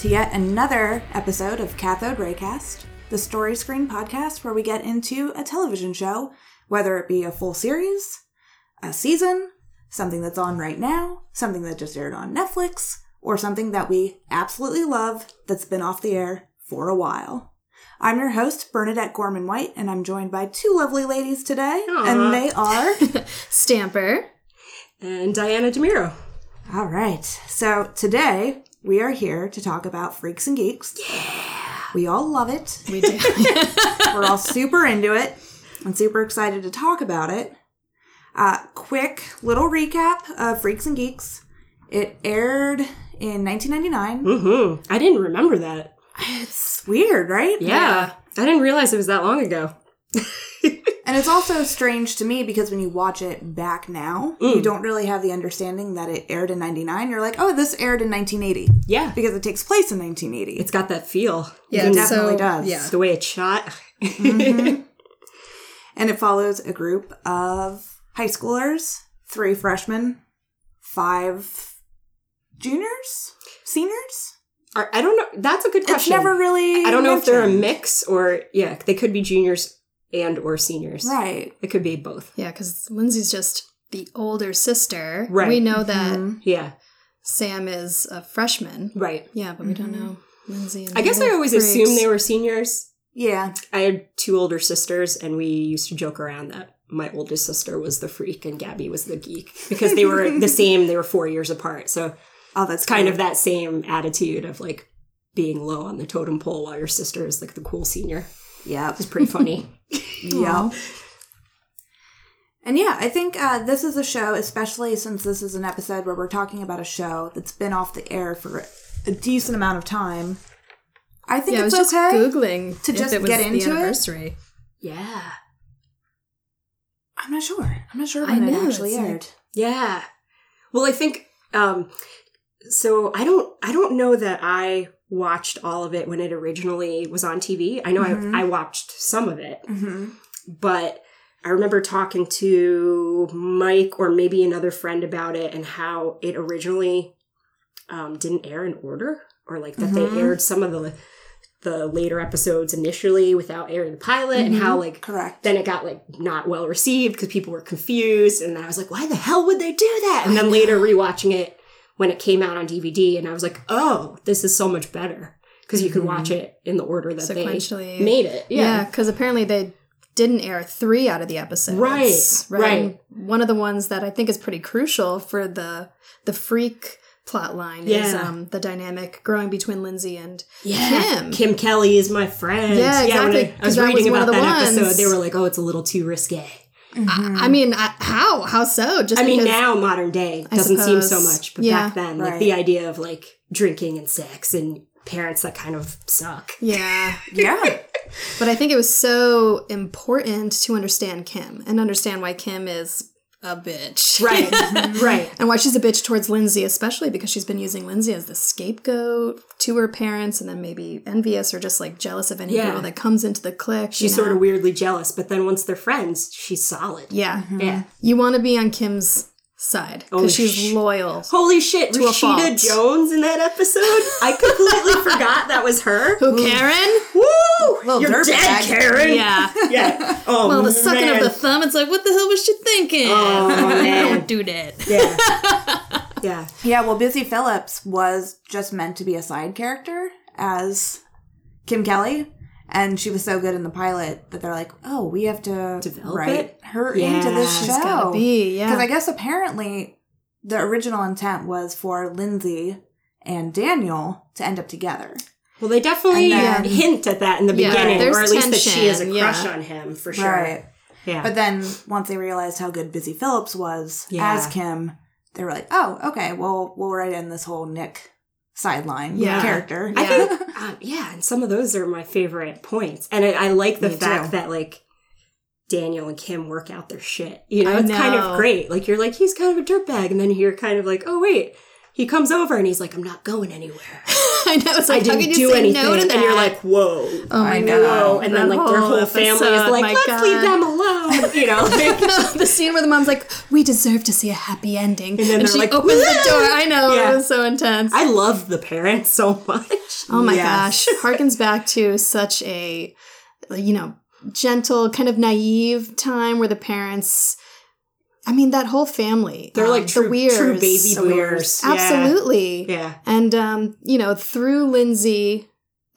welcome to yet another episode of Cathode Raycast, the story screen podcast where we get into a television show, whether it be a full series, a season, something that's on right now, something that just aired on Netflix, or something that we absolutely love that's been off the air for a while. I'm your host, Bernadette Gorman White, and I'm joined by two lovely ladies today, and they are. Stamper. and Diana DeMiro. All right. So today we are here to talk about Freaks and Geeks. Yeah. We all love it. We do. We're all super into it and super excited to talk about it. Uh, quick little recap of Freaks and Geeks. It aired in 1999. Mm-hmm. I didn't remember that. It's weird, right? Yeah. I didn't realize it was that long ago. And it's also strange to me because when you watch it back now, you mm. don't really have the understanding that it aired in 99. You're like, oh, this aired in 1980 Yeah. because it takes place in 1980. It's got that feel. yeah, It definitely so, does. Yeah. The way it's shot. Mm-hmm. and it follows a group of high schoolers, three freshmen, five juniors, seniors. I don't know. That's a good question. It's question. never really. I don't know if they're a mix or, yeah, they could be juniors and or seniors. Right. It could be both. Yeah, because Lindsay's just the older sister. Right. We know that Mhm. Yeah. Sam is a freshman. Right. Yeah, but we don't know Lindsay. And I guess I always freaks. assumed they were seniors. Yeah. I had two older sisters, and we used to joke around that my oldest sister was the freak and Gabby was the geek because they were the same. They were four years apart. So Oh, that's kind cute. of that same attitude of like being low on the totem pole while your sister is like the cool senior. Yep. It's pretty funny. yeah. And yeah, I think uh, this is a show, especially since this is an episode where we're talking about a show that's been off the air for a decent amount of time. I think Yeah, I was it's just okay. googling to just it was get the into it. anniversary. yeah. I'm not sure. I'm not sure I when it actually it's like- aired. Yeah. Well, I think um so I don't I don't know that I watched all of it when it originally was on TV. I know Mhm. I I watched some of it, mm-hmm. but I remember talking to Mike or maybe another friend about it and how it originally um, didn't air in order or like that Mhm. they aired some of the the later episodes initially without airing the pilot and how like Correct. then it got like not well received because people were confused and then i was like why the hell would they do that and then later rewatching it when it came out on dvd and i was like oh this is so much better because you could watch it in the order that they made it Yeah, yeah, because apparently they didn't air three out of the episodes. Right, right. And one of the ones that I think is pretty crucial for the the freak plot line is Yeah. um, the dynamic growing between Lindsay and yeah. Kim. kim kelly is my friend Yeah, exactly, I, I 'cause was reading was about that ones- episode they were like oh it's a little too risque Mm-hmm. I, I mean, I, how how so? Just i mean now modern day I doesn't seem so much but Yeah. back then like the idea of like drinking and sex and parents that kind of suck Yeah, yeah. but I think it was so important to understand Kim and understand why Kim is a bitch. right right And why she's a bitch towards Lindsay, especially because she's been using Lindsay as the scapegoat to her parents and then maybe envious or just like jealous of any Yeah. girl that comes into the clique. she's you sort of weirdly jealous, but then once they're friends, she's solid. Yeah. Mm-hmm. Yeah. You want to be on Kim's side Oh, because she's sh- loyal. Holy shit, To a. Rashida Jones in that episode? I completely forgot that was her. Who, mm. Karen? Woo! Little You're dirtbag. dead, Karen. Yeah. Yeah. Oh, Well, the sucking man. of the thumb, it's like, what the hell was she thinking? Oh, man. Don't do that. Yeah. Yeah. Yeah, well, Busy Phillips was just meant to be a side character as Kim Kelly. And she was so good in the pilot that they're like, oh, we have to Develop write it? her Yeah. into this She's show. gotta be, Because. I guess apparently the original intent was for Lindsay and Daniel to end up together. Well, they definitely then- hint at that in the Yeah, beginning, or at least that she has a crush yeah. on him for sure. Yeah. But then once they realized how good Busy Phillips was Yeah. as Kim, they were like, oh, okay, well, we'll write in this whole Nick sideline Yeah. character. I Yeah. think, um, yeah, and some of those are my favorite points. And I, I like the Me fact too. that, like, Daniel and Kim work out their shit. You know, I it's kind of great. Like, you're like, he's kind of a dirtbag. And then you're kind of like, oh, wait. He comes over and he's like, I'm not going anywhere. I know. It's I like, how didn't can do anything. no to that? and you're like, whoa. oh my I god. know. Whoa. And then like their oh, whole family is like, let's God. leave them alone. You know, like, the scene where the mom's like, "We deserve to see a happy ending," and, then they're she like, opens the door. I know Yeah. it was so intense. I love the parents so much. oh my Yes. gosh, harkens back to such a, you know, gentle, kind of naive time where the parents. I mean, that whole family. They're um, like true, the Weirs. true baby boomers. Yeah. Absolutely. Yeah. And um, you know, through Lindsay,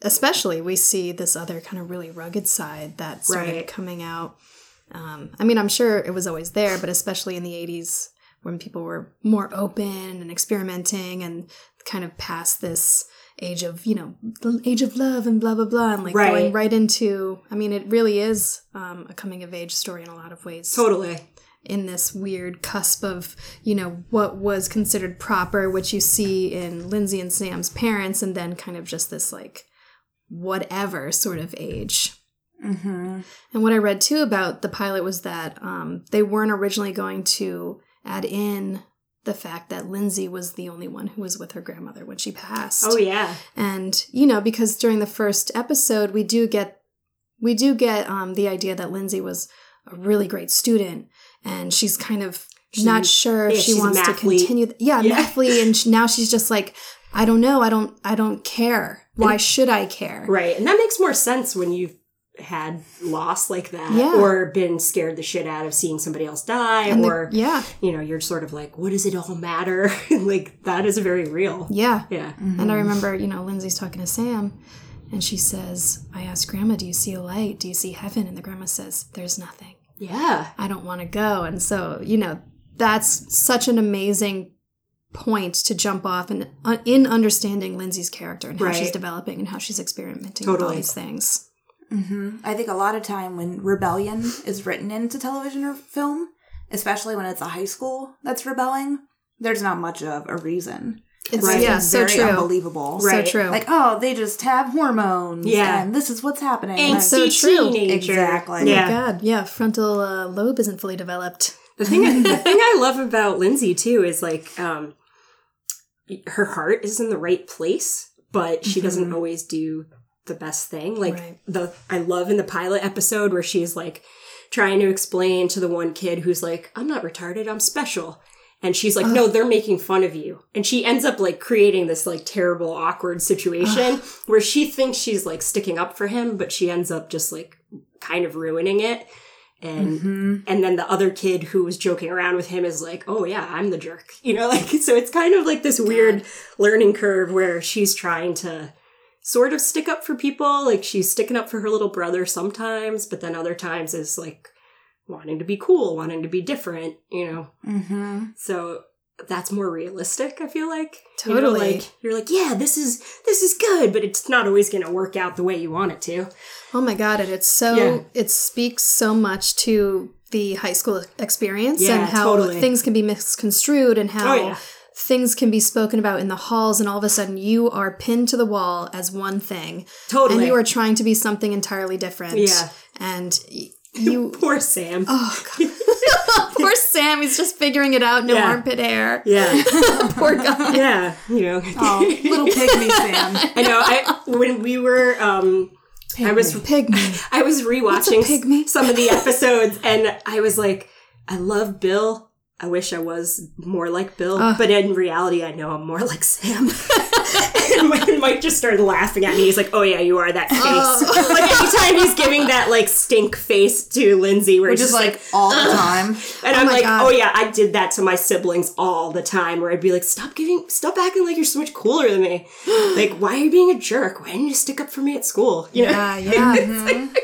especially, we see this other kind of really rugged side that started Right. coming out. Um, I mean, I'm sure it was always there, but especially in the '80s when people were more open and experimenting and kind of past this age of you know the age of love and blah blah blah and like Right. going right into i mean it really is um, a coming of age story in a lot of ways Totally. In this weird cusp of you know what was considered proper which you see in lindsay and sam's parents and then kind of just this like whatever sort of age Mm-hmm. and what i read too about the pilot was that um, they weren't originally going to add in the fact that lindsay was the only one who was with her grandmother when she passed Oh yeah. and you know because during the first episode we do get we do get um, the idea that lindsay was a really great student and she's kind of She's not sure if she wants to continue th- yeah, Yeah. and sh- now she's just like i don't know i don't i don't care why should i care Right. And that makes more sense when you've had loss like that Yeah. or been scared the shit out of seeing somebody else die And the- or yeah you know, you're sort of like, what does it all matter? like that is very real. yeah Yeah. and i mm-hmm. remember you know lindsay's talking to sam and she says i asked grandma do you see a light do you see heaven and the grandma says there's nothing Yeah. I don't want to go. And so, you know, that's such an amazing point to jump off and uh, in understanding Lindsay's character and how Right. she's developing and how she's experimenting with all these things. Mm-hmm. I think a lot of time when rebellion is written into television or film, especially when it's a high school that's rebelling, there's not much of a reason. It's Right. yeah, It's so very true. unbelievable. Right. So true. Like, oh, they just have hormones. Yeah. And this is what's happening. Angsty so true. teenager. Exactly. oh my Yeah. god, yeah, frontal uh, lobe isn't fully developed. The thing, the thing I love about Lindsay too is like, um, her heart is in the right place, but she doesn't always do the best thing. Like Right. the, I love in the pilot episode where she's like trying to explain to the one kid who's like, "I'm not retarded, I'm special." And she's like, no, they're making fun of you. And she ends up like creating this like terrible, awkward situation where she thinks she's like sticking up for him, but she ends up just like kind of ruining it. And Mm-hmm. and then the other kid who was joking around with him is like, "Oh yeah, I'm the jerk." You know, like so it's kind of like this weird learning curve where she's trying to sort of stick up for people, like she's sticking up for her little brother sometimes, but then other times is like wanting to be cool, wanting to be different, you know. Mm-hmm. So that's more realistic, I feel like. You know, Totally. like you're like, "Yeah, this is this is good, but it's not always going to work out the way you want it to." Oh my god, and it's so Yeah. it speaks so much to the high school experience Yeah, and how totally. things can be misconstrued and how Oh, yeah. things can be spoken about in the halls and all of a sudden you are pinned to the wall as one thing Totally. and you are trying to be something entirely different. Yeah. And you Poor Sam. Oh god. Poor Sam, he's just figuring it out, no Yeah. armpit hair. Yeah. Poor guy. yeah, you know. Oh, little pygmy Sam. I know. I when we were um I was Pygmy. I was rewatching pygmy? some of the episodes and I was like, I love Bill. I wish I was more like Bill, but in reality, I know I'm more like Sam. and Mike- just started laughing at me. He's like, "Oh yeah, you are that face." Oh. like anytime he's giving that like stink face to Lindsay, where Which he's just like all the time. and oh I'm like, God. oh yeah, I did that to my siblings all the time. Where I'd be like, stop giving, stop acting like you're so much cooler than me. like, why are you being a jerk? Why didn't you stick up for me at school? You know? Yeah, yeah. Mm-hmm.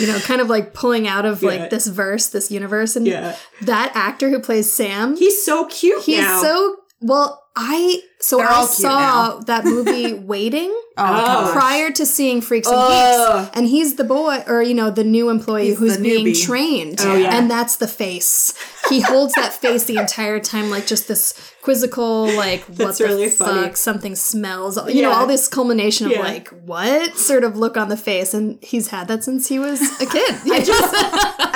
You know, kind of like pulling out of Yeah. like this verse, this universe, and Yeah. that actor who plays Sam, He's so cute he's now. so well. I so They're I saw that movie Waiting Oh, uh, prior to seeing Freaks and Ugh. Geeks, and he's the boy or you know the new employee He's who's being trained, Oh, yeah. and that's the face. He holds that face the entire time, like just this quizzical, like what the really fuck, funny. something smells, you know, all this culmination of Yeah. like what sort of look on the face, and he's had that since he was a kid. I just,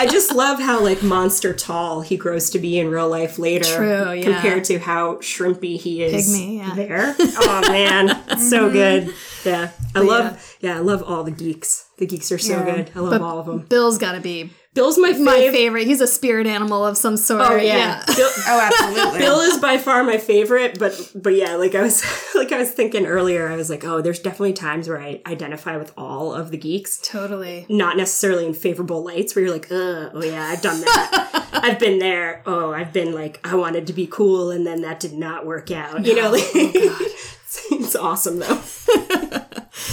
I just love how like monster tall he grows to be in real life later, True, yeah. compared to how shrimpy he is Pygmy, yeah. there. Oh man, so mm-hmm. good. Yeah, I love. Yeah. I love all the geeks. The geeks are so Yeah. good. I love all of them. Bill's got to be Bill's my my favorite. favorite. He's a spirit animal of some sort. Oh yeah, Bill, Oh, absolutely. Bill is by far my favorite, but but yeah, like I was like I was thinking earlier, I was like, oh, there's definitely times where I identify with all of the geeks. Totally. Not necessarily in favorable lights where you're like, uh, oh yeah, I've done that. I've been there. Oh, I've been like, I wanted to be cool and then that did not work out. You know, like it's, it's awesome though.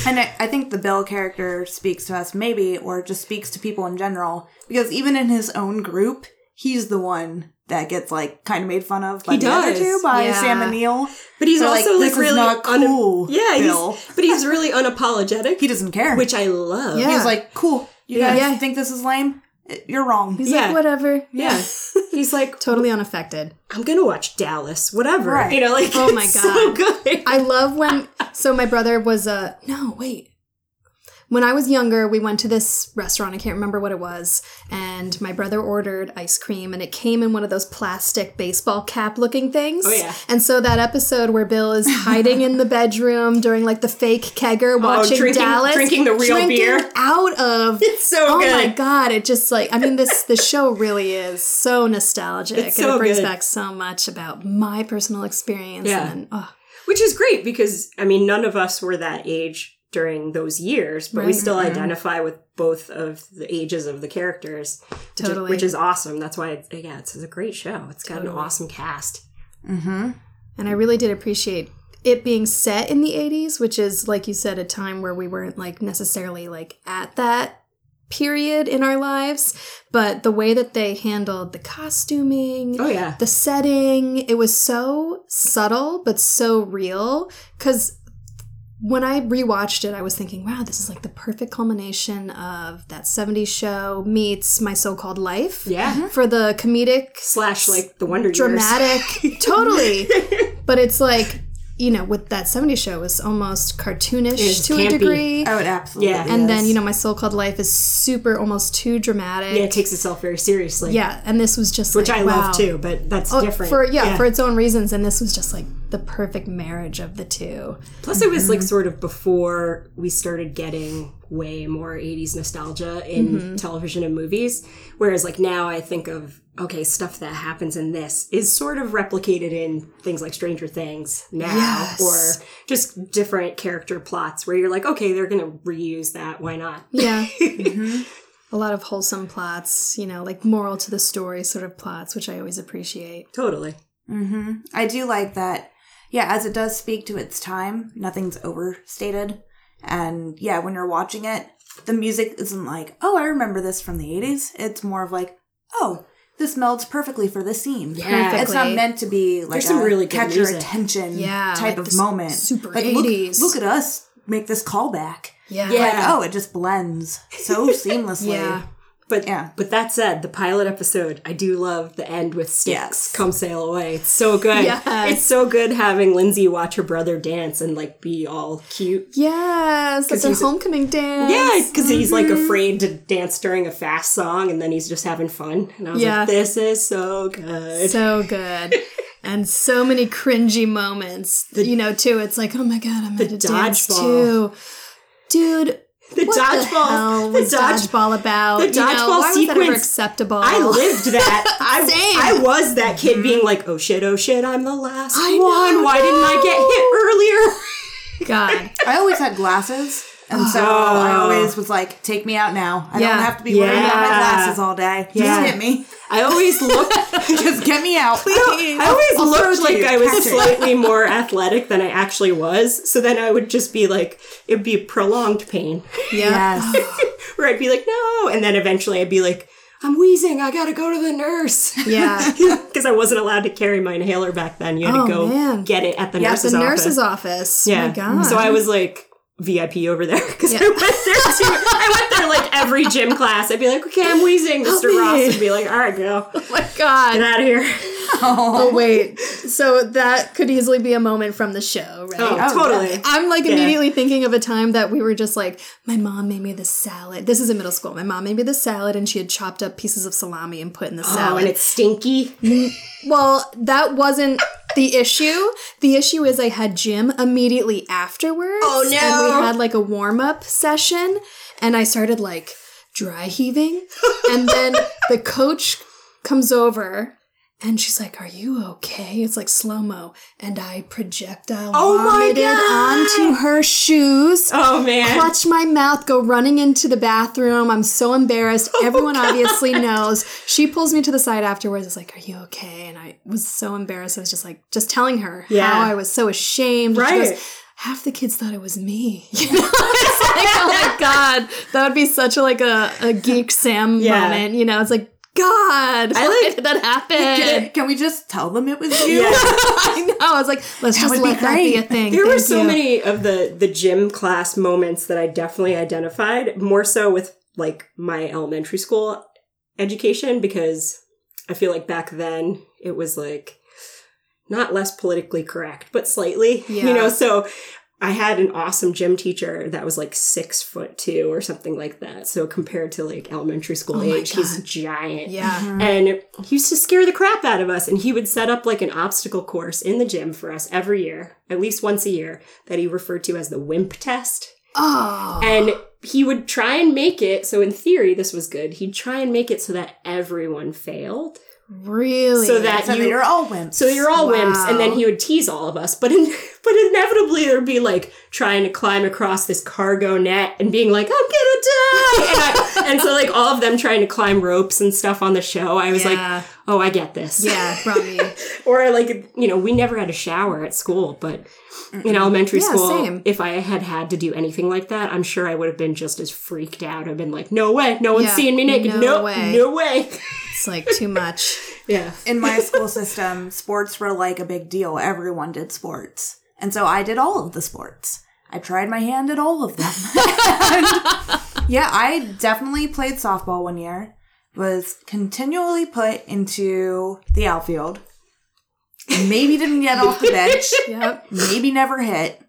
And I, I think the Bill character speaks to us, maybe, or just speaks to people in general, because even in his own group, he's the one that gets like kind of made fun of by He the other does. two, by Yeah. Sam and Neil. But he's They're like, also like, "This is really not un- cool, yeah, Bill." he's, but he's really unapologetic, He doesn't care. which I love. Yeah. he's like, cool. You Yeah. guys Yeah. think this is lame? You're wrong. He's Yeah. like, whatever. Yeah. He's like, Totally unaffected. I'm gonna watch Dallas, whatever. Right. You know, like Oh my it's so God. good. I love when. So my brother was a. No, wait. When I was younger, we went to this restaurant. I can't remember what it was. And my brother ordered ice cream, and it came in one of those plastic baseball cap looking things. Oh, yeah. And so that episode where Bill is hiding in the bedroom during like the fake kegger oh, watching Oh, drinking- Dallas. drinking the real drinking beer. Out of. It's so oh good. my God. It just like, I mean, this, the show really is so nostalgic. It's and so it brings good. back so much about my personal experience. Yeah. And, oh, Which is great because I mean none of us were that age during those years, but we Right. still identify with both of the ages of the characters. which is- Totally. Which is, awesome. That's why it's, yeah, it's, it's a great show. It's got an awesome cast. Mm-hmm. And I really did appreciate it being set in the 80s, which is, like you said, a time where we weren't like necessarily like at that period in our lives. But the way that they handled the costuming, Oh yeah. the setting, it was so subtle, but so real. Because when I rewatched it, I was thinking, wow, this is like the perfect culmination of that 70s show meets my so called life. Yeah. Uh-huh. Uh-huh. For the comedic Slash like the Wonder Years. dramatic totally but it's like you know with that 70s show is almost cartoonish It's to campy. a degree Oh, it absolutely Yeah. and then you know my so-called life is super almost too dramatic Yeah, it takes itself very seriously. Yeah, and this was just Which like, I wow. love too, but that's Oh, different. for yeah, for its own reasons and this was just like the perfect marriage of the two Plus, it was Mm-hmm. like sort of before we started getting way more 80s nostalgia in Mm-hmm. television and movies. Whereas, like, now I think of, okay, stuff that happens in this is sort of replicated in things like Stranger Things now, Yes. or just different character plots where you're like, okay, they're going to reuse that. Why not? yeah a lot of wholesome plots you know like moral to the story sort of plots which i always appreciate Totally. hmm I do like that. Yeah, as it does speak to its time, nothing's overstated. And yeah, when you're watching it, the music isn't like, oh, I remember this from the 80s. It's more of like, oh, this melds perfectly for this scene. Yeah. It's not meant to be like some a really good catch your music. attention Yeah, type like of this moment. super like, look, 80s. look at us make this callback. yeah Yeah. Like, oh, it just blends so seamlessly. yeah But Yeah. but that said, the pilot episode, I do love the end with Styx, Yes. Come Sail Away. It's so good. Yes. It's so good having Lindsay watch her brother dance and like be all cute. Yes, the he's- homecoming dance. Yeah, because he's like Mm-hmm. afraid to dance during a fast song and then he's just having fun. And I was Yeah. like, this is so good. so good. And so many cringy moments, you know, too. It's like, oh my god, I'm going to dance dodgeball. too, dude. The what dodgeball. the hell the was dodge. dodgeball about? the You know, dodgeball why was that ever sequence- acceptable? I lived that. I, Same. I was that kid mm-hmm. being like, oh shit, oh shit, I'm the last I one. know, Why didn't I get hit earlier? God, I always had glasses. And so I oh. always was like, take me out now. I Yeah. don't have to be worrying about my glasses all day. Yeah. Just hit me. I always looked Just get me out. I always I'll looked like you. I was Catch it. slightly more athletic than I actually was. So then I would just be like, it'd be prolonged pain yeah. Yes. where I'd be like, no. And then eventually I'd be like, I'm wheezing. I gotta go to the nurse. Yeah. Because I wasn't allowed to carry my inhaler back then. You had Oh, to go man. get it at the Yeah, nurse's the office. nurse's office. Yeah. My God. So I was like VIP over there because Yeah. I went there too. I went there like every gym class. I'd be like, okay, I'm wheezing. Mr. me. Ross would be like, all right, go. Oh my god, Get out of here. Oh wait. so that could easily be a moment from the show, right? Oh, Oh, totally. I'm like Yeah. immediately thinking of a time that we were just like, my mom made me this salad. This is in middle school. My mom made me this salad and she had chopped up pieces of salami and put in the Oh, salad. and it's stinky. Mm, well, that wasn't the issue. The issue is I had gym immediately afterwards. Oh, And we had like a warm up session and I started like dry heaving. and then the coach comes over and she's like, Are you okay? It's like slow mo. And I projectile Oh vomited onto her shoes. Oh man. Clutch my mouth, go running into the bathroom. I'm so embarrassed. Oh, Everyone obviously knows. She pulls me to the side afterwards. It's like, Are you okay? And I was so embarrassed. I was just like, just telling her Yeah. how I was so ashamed. Right. goes, Half the kids thought it was me. You know? it's like, oh my God. That would be such a like a, a geek Sam Yeah. moment. You know, it's like, God, I why like- did that happen? Can, can we just tell them it was you? Yeah. I know. I was like, let's That just would be let that be a thing. There were so you. many of the the gym class moments that I definitely identified more so with like my elementary school education because I feel like back then it was like not less politically correct, but slightly, Yeah. you know, so I had an awesome gym teacher that was like six foot two or something like that. So compared to like elementary school Oh my age, he's giant. Yeah. Mm-hmm. And he used to scare the crap out of us. And he would set up like an obstacle course in the gym for us every year, at least once a year, that he referred to as the WIMP test. Oh. And he would try and make it. So in theory, this was good. He'd try and make it so that everyone failed. Really? So that So you you're all wimps. so you're all wimps, and then he would tease all of us. But in, but inevitably there'd be like trying to climb across this cargo net and being like, "I'm gonna die," and, I, and so like all of them trying to climb ropes and stuff on the show. I was Yeah. like, "Oh, I get this." yeah, me. or like you know, we never had a shower at school, but in elementary Yeah, school, same. if I had had to do anything like that, I'm sure I would have been just as freaked out. I've been like, "No way, no one's Yeah, seeing me naked. no No, way." no way." It's like too much. yeah. in my school system, sports were like a big deal. Everyone did sports. And so I did all of the sports. I tried my hand at all of them. And, yeah, I definitely played softball one year, was continually put into the outfield. Maybe didn't get off the bench. Yep. Maybe never hit.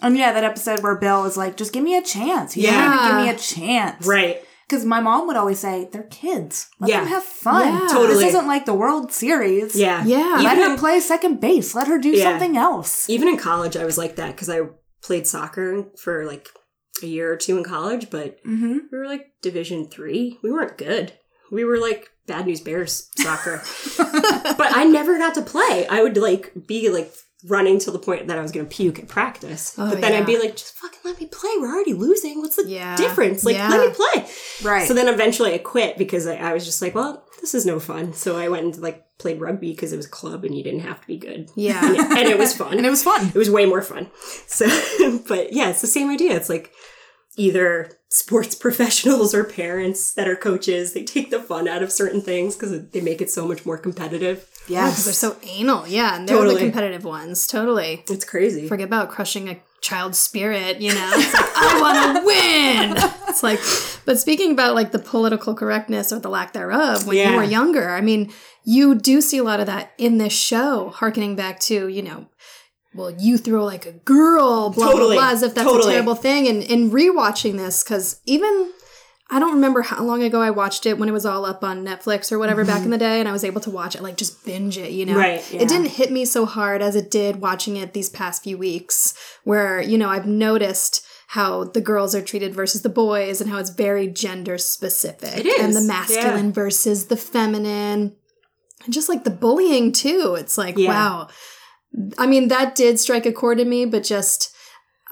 And yeah, that episode where Bill was like, just give me a chance. He Yeah. give me a chance. Right. Because my mom would always say, they're kids. Let Yeah. them have fun. Yeah. Totally. This isn't like the World Series. Yeah. Yeah. Let Even her play second base. Let her do Yeah. something else. even in college i was like that because i played soccer for like a year or two in college but Mm-hmm. we were like division three we weren't good we were like bad news bears soccer but i never got to play i would like be like running to the point that i was gonna puke at practice Oh, but then yeah. i'd be like just fucking let me play we're already losing what's the Yeah. difference like Yeah. let me play Right. so then eventually i quit because I, I was just like well this is no fun so i went and like played rugby because it was a club and you didn't have to be good Yeah. and it, and it was fun and it was fun. it was way more fun. So, but yeah, it's the same idea. It's like either sports professionals or parents that are coaches, they take the fun out of certain things because they make it so much more competitive. Because they're so anal. Yeah. And they're the competitive ones. Totally. It's crazy. Forget about crushing a child's spirit, you know? It's like, I want to win. It's like, but speaking about like the political correctness or the lack thereof when you Yeah. were younger, I mean, you do see a lot of that in this show, harkening back to, you know, well, you throw like a girl, blah, Totally. blah, blah, as if that's Totally. a terrible thing. And, and rewatching this, because even I don't remember how long ago I watched it when it was all up on Netflix or whatever back in mm-hmm. the day, and I was able to watch it, like just binge it, you know? Right, yeah. It didn't hit me so hard as it did watching it these past few weeks, where, you know, I've noticed how the girls are treated versus the boys and how it's very gender specific. It is, And the masculine versus the feminine. And just like the bullying too. It's like, Yeah. wow. I mean, that did strike a chord in me, but just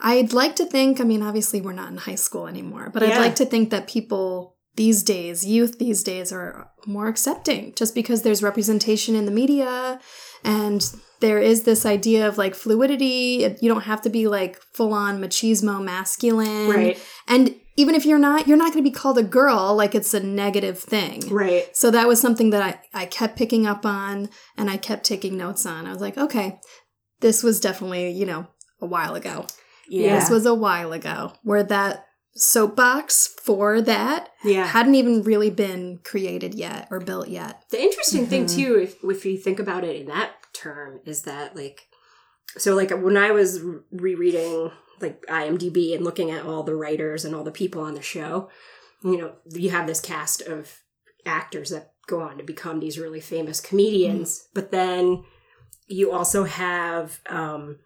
I'd like to think, I mean, obviously we're not in high school anymore, but I'd like to think that people these days, youth these days are more accepting just because there's representation in the media and there is this idea of like fluidity. You don't have to be like full on machismo masculine. Right. And even if you're not, you're not going to be called a girl like it's a negative thing. Right. So that was something that I, I kept picking up on and I kept taking notes on. I was like, okay, this was definitely, you know, a while ago. Yeah. This was a while ago where that soapbox for that Yeah. hadn't even really been created yet or built yet. The interesting thing Mm-hmm. too, if if you think about it in that term, is that like, so like when I was rereading like IMDb and looking at all the writers and all the people on the show, you know, you have this cast of actors that go on to become these really famous comedians, Mm-hmm. but then you also have um,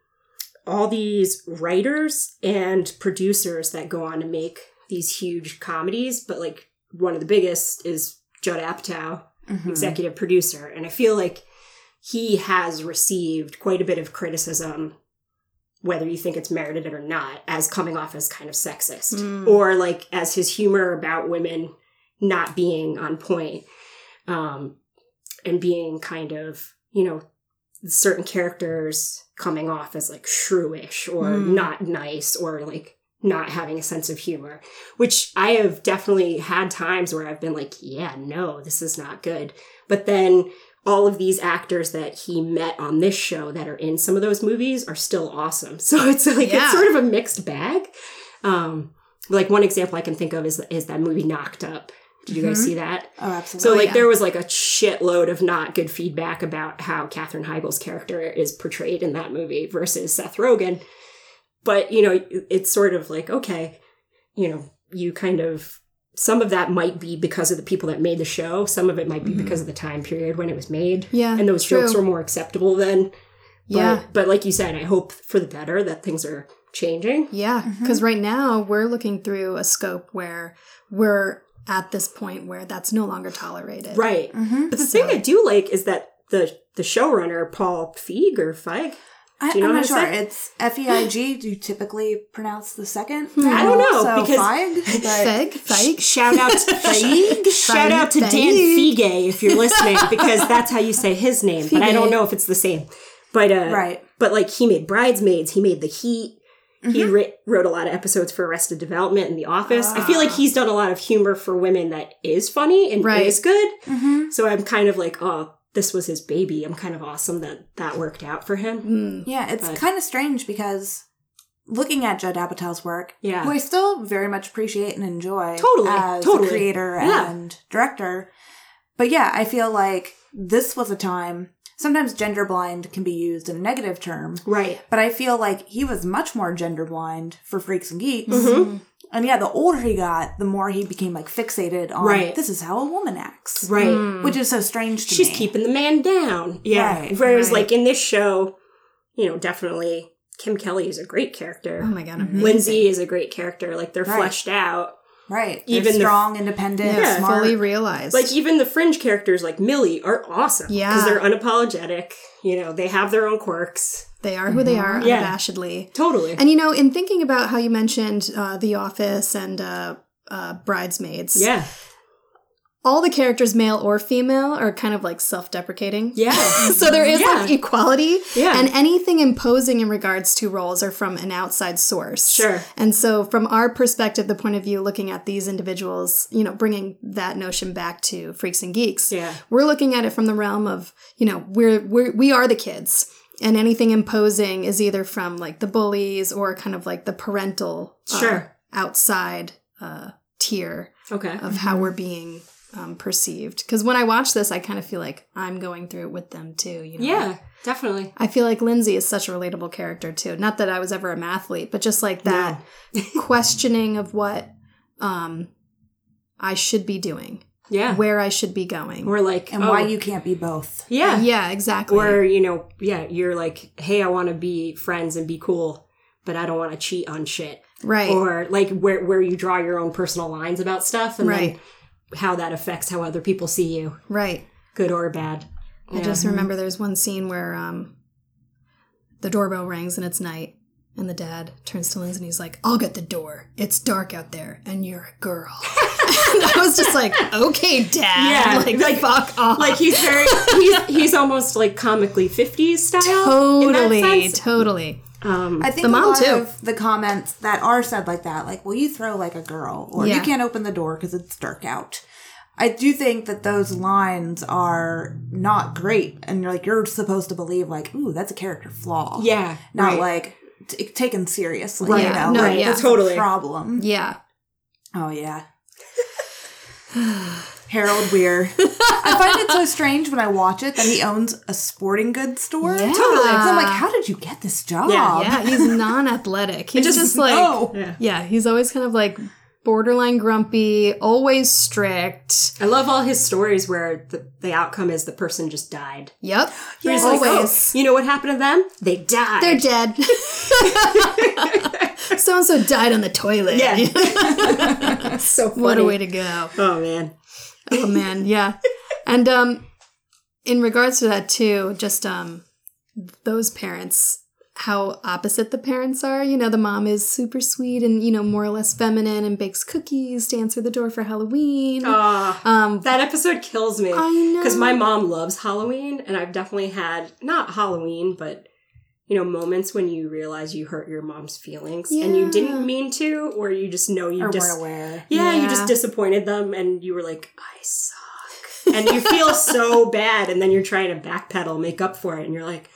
all these writers and producers that go on to make these huge comedies, but like one of the biggest is Judd Apatow, Mhm. executive producer, and I feel like he has received quite a bit of criticism, whether you think it's merited or not, as coming off as kind of sexist, Mm. or like as his humor about women not being on point, um, and being kind of you know certain characters coming off as like shrewish or Mm. not nice or like not having a sense of humor which i have definitely had times where i've been like yeah no this is not good but then all of these actors that he met on this show that are in some of those movies are still awesome so it's like Yeah. it's sort of a mixed bag um like one example i can think of is is that movie knocked up did you guys Mhm. see that Oh, absolutely. so like yeah. there was like a shitload of not good feedback about how Katherine Heigl's character is portrayed in that movie versus Seth Rogen. But you know, it's sort of like okay, you know, you kind of some of that might be because of the people that made the show. Some of it might be Mhm. because of the time period when it was made, Yeah. and those true. jokes were more acceptable then. But, Yeah. but like you said, I hope for the better that things are changing. Yeah, because right now we're looking through a scope where we're at this point where that's no longer tolerated. Right. Mhm. But the So- thing I do like is that the the showrunner Paul Feig or Feig I, Do you know I'm not sure. say? It's F E I G. Do you typically pronounce the second? Hmm. I don't know, So because- Feig, but Feg, Feg. Shout out to Feig? Shout out to Dan Feig. Fige if you're listening, because that's how you say his name. But I don't know if it's the same. But uh, right. but like he made Bridesmaids, he made The Heat. He Mhm. writ- wrote a lot of episodes for Arrested Development and The Office. I feel like Ah. he's done a lot of humor for women that is funny and Right. is good. Mhm. So I'm kind of like, oh, this was his baby. I'm kind of awesome that that worked out for him. Mm. Yeah, it's But- kind of strange because looking at Judd Apatow's work, Yeah. who I still very much appreciate and enjoy Totally, as totally. a creator Yeah. and director. But yeah, I feel like this was a time. Sometimes gender blind can be used in a negative term, Right. but I feel like he was much more gender blind for Freaks and Geeks. Mhm. And yeah, the older he got, the more he became like fixated on Right. this is how a woman acts. Right. Mm. Which is so strange to She's me. keeping the man down. Yeah. Right, Whereas, right. like in this show, you know, definitely Kim Kelly is a great character. Oh my god, Mhm. amazing. Lindsay is a great character. Like they're Right. fleshed out. Right. Even Even the- strong, independent, Yeah, smart. fully realized. Like even the fringe characters, like Millie, are awesome. Yeah. because they're unapologetic. You know, they have their own quirks. they are who they are Yeah. unabashedly. Totally. And you know, in thinking about how you mentioned uh, The Office and uh, uh, Bridesmaids, yeah. All the characters, male or female, are kind of like self-deprecating. Yeah. so there is like equality, Yeah. and anything imposing in regards to roles are from an outside source. Sure. And so, from our perspective, the point of view, looking at these individuals, you know, bringing that notion back to freaks and geeks, Yeah. we're looking at it from the realm of, you know, we're, we're we are the kids, and anything imposing is either from like the bullies or kind of like the parental, uh, Sure. outside uh, tier Okay. of how we're being um, perceived. Because when I watch this, I kind of feel like I'm going through it with them too. You know? Yeah. Definitely. I feel like Lindsay is such a relatable character too. Not that I was ever a mathlete, but just like that questioning of what um, I should be doing, Yeah. where I should be going. Or like, and oh, why you can't be both. Yeah. yeah, exactly. Or you know, yeah, you're like, hey, I want to be friends and be cool, but I don't want to cheat on shit. right. Or like where where you draw your own personal lines about stuff, and Right. then how that affects how other people see you, right. good or bad. I just remember there's one scene where um, the doorbell rings and it's night. And the dad turns to Lindsay and he's like, I'll get the door. It's dark out there and you're a girl. and I was just like, okay, dad. Yeah, like, like- fuck off. like he's very he's he's almost like comically 50s style in that totally, sense. totally. Um I think The a mom, lot too. of the comments that are said like that, like, well, you throw like a girl, or Yeah. you can't open the door because it's dark out. I do think that those lines are not great, and you're like you're supposed to believe like, ooh, that's a character flaw, yeah not right. like t- taken seriously. Right. You know, No, like, yeah. that's Totally. a problem. Yeah. Oh yeah. Harold Weir. I find it so strange when I watch it that he owns a sporting goods store. Yeah. Totally. 'Cause I'm like, how did you get this job? Yeah, Yeah, he's non-athletic. He's just- just, like no. Yeah. yeah, he's always kind of like borderline grumpy, always strict. I love all his stories where the, the outcome is the person just died. Yep. You're Yeah. like, oh, Always. you know what happened to them? They died. They're dead. so and so died on the toilet. Yeah. so funny. what a way to go. Oh man. Oh man, yeah. And um in regards to that too, just um those parents how opposite the parents are. You know, the mom is super sweet and, you know, more or less feminine and bakes cookies to answer the door for Halloween. Ah. um That episode kills me. I know. Because my mom loves Halloween, and I've definitely had, not Halloween, but, you know, moments when you realize you hurt your mom's feelings and you didn't mean to, or you just know you Or just. we're aware. Yeah, you just disappointed them, and you were like, I suck. and you feel so bad, and then you're trying to backpedal, make up for it, and you're like,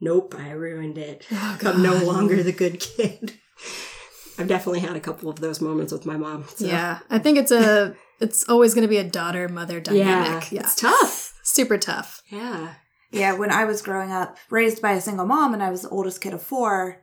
nope, I ruined it. Oh, I'm no longer the good kid. I've definitely had a couple of those moments with my mom. so- Yeah. I think it's a it's always gonna be a daughter mother Yeah. dynamic. Yeah. It's tough. Super tough. Yeah. Yeah, when I was growing up, raised by a single mom, and I was the oldest kid of four,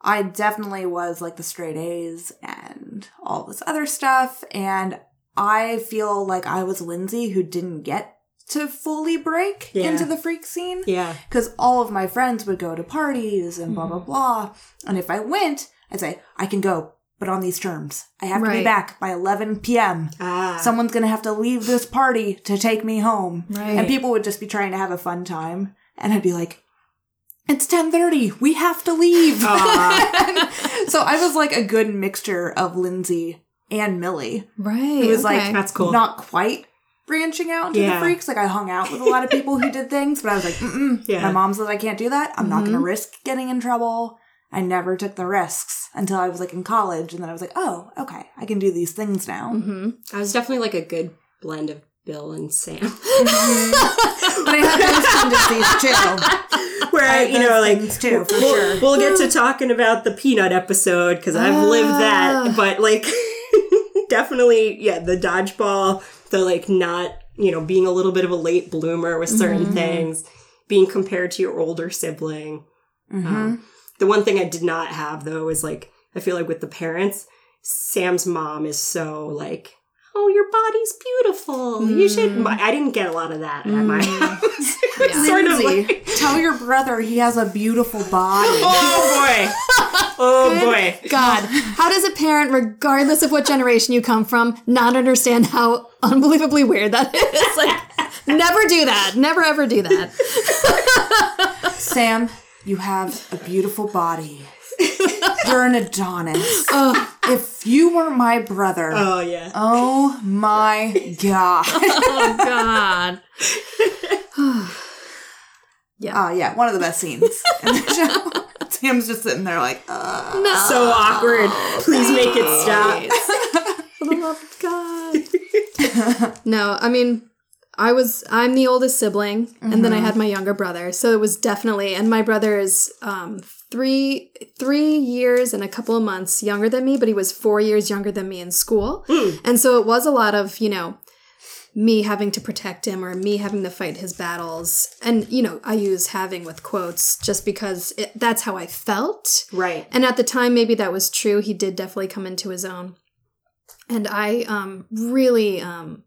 I definitely was like the straight A's and all this other stuff. And I feel like I was Lindsay who didn't get to fully break Yeah. into the freak scene. Yeah. Because all of my friends would go to parties and blah, blah, blah. And if I went, I'd say, I can go, but on these terms. I have to be back by 11 p.m. Ah. Someone's going to have to leave this party to take me home. Right. And people would just be trying to have a fun time. And I'd be like, it's 1030. We have to leave. Aw. so I was like a good mixture of Lindsay and Millie. Right. It was okay. like That's cool. not quite branching out into Yeah. the freaks. Like I hung out with a lot of people who did things, but I was like, mm Yeah. My mom says I can't do that. I'm not going to risk getting in trouble. I never took the risks until I was like in college, and then I was like, oh, okay, I can do these things now. hmm I was definitely like a good blend of Bill and Sam. But I had those tendencies too. Where I I, you know, like too, for we'll, sure. we'll get to talking about the peanut episode because I've lived Ah. that, but like definitely, yeah, the dodgeball, the like not, you know, being a little bit of a late bloomer with certain Mm-hmm. things, being compared to your older sibling. Mhm. Um, the one thing I did not have though is like I feel like with the parents, Sam's mom is so like, "Oh, your body's beautiful. You should." Mm. My, I didn't get a lot of that at my house. Yeah. sort of like, tell your brother he has a beautiful body. oh boy, oh boy. God, how does a parent, regardless of what generation you come from, not understand how unbelievably weird that is? Like, never do that. Never ever do that. Sam, you have a beautiful body. You're an Adonis. if you were my brother, Oh yeah. oh my god. Oh God. Yeah. Oh yeah, one of the best scenes in the show. Sam's just sitting there like, uh, No. so awkward. Please make it stop. For the love of God. no, I mean, I was I'm the oldest sibling, and then I had my younger brother, so it was definitely. And my brother is um, three three years and a couple of months younger than me, but he was four years younger than me in school, and so it was a lot of you know me having to protect him or me having to fight his battles and you know i use having with quotes just because it, that's how i felt Right. and at the time, maybe that was true. He did definitely come into his own. And I um, really um,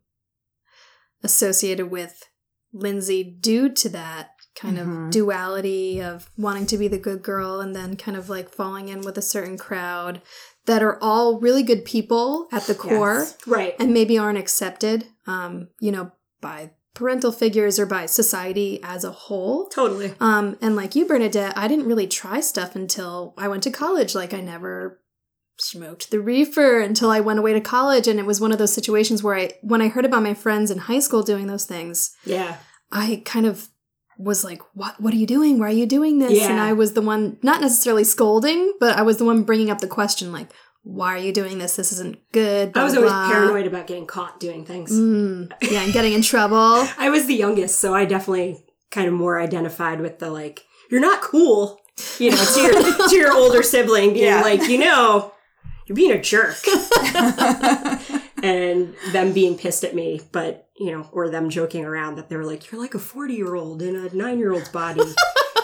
associated with Lindsay due to that kind Mhm. of duality of wanting to be the good girl and then kind of like falling in with a certain crowd that are all really good people at the core Yes. Right. and maybe aren't accepted, um, you know, by parental figures or by society as a whole. Totally. Um, and like you, Bernadette, I didn't really try stuff until I went to college. Like I never smoked the reefer until I went away to college. And it was one of those situations where I, when I heard about my friends in high school doing those things, Yeah. I kind of was like, what, what are you doing? Why are you doing this? And I was the one, not necessarily scolding, but I was the one bringing up the question, like, why are you doing this? This isn't good. I was always blah. paranoid about getting caught doing things. Mm, yeah, and getting in trouble. I was the youngest, so I definitely kind of more identified with the like, you're not cool, you know, to your to your older sibling being Yeah. like, you know, you're being a jerk. and them being pissed at me, but, you know, or them joking around that they're like, you're like a 40 year old in a nine year old's body.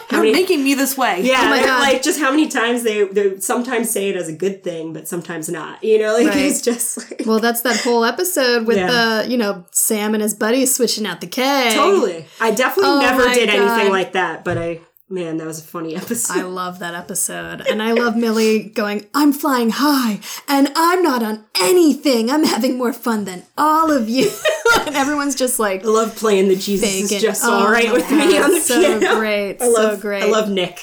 How many- making me this way. yeah, Oh my God. like just how many times they they sometimes say it as a good thing, but sometimes not. You know, like Right. it's just like Well, that's that whole episode with Yeah. the, you know, Sam and his buddies switching out the K. totally. I definitely Oh never did anything like that, but I man, that was a funny episode. I love that episode. And I love Millie going, I'm flying high and I'm not on anything. I'm having more fun than all of you. and everyone's just like, I love playing the Jesus is just Oh all right with me on the so piano. great, I love, so great. I love Nick.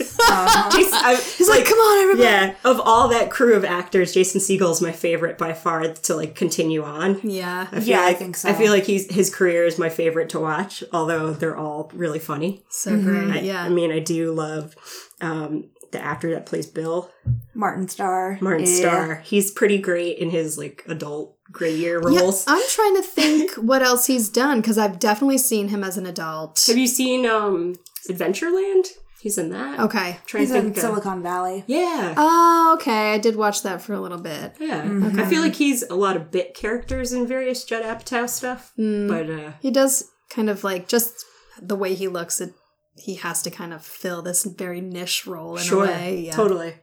Uh-huh. Jason, I, he's like, come on, everybody. yeah, of all that crew of actors, Jason Segel is my favorite by far to like continue on. Yeah. I feel Yeah, I think so. I feel like he's his career is my favorite to watch, although they're all really funny. So great. I, yeah. I mean, I do love um, the actor that plays Bill, Martin Starr. Martin Yeah. Starr. He's pretty great in his like adult grittier Yeah, roles. I'm trying to think what else he's done because I've definitely seen him as an adult. Have you seen um, Adventureland? He's in that. Okay. Trying He's to in think. of- Silicon Valley. yeah. Oh, okay. I did watch that for a little bit. Yeah, Mm-hmm. I feel like he's a lot of bit characters in various Judd Apatow stuff, Mm. but uh, He does kind of like just the way he looks. It he has to kind of fill this very niche role in sure, a way. Yeah. totally.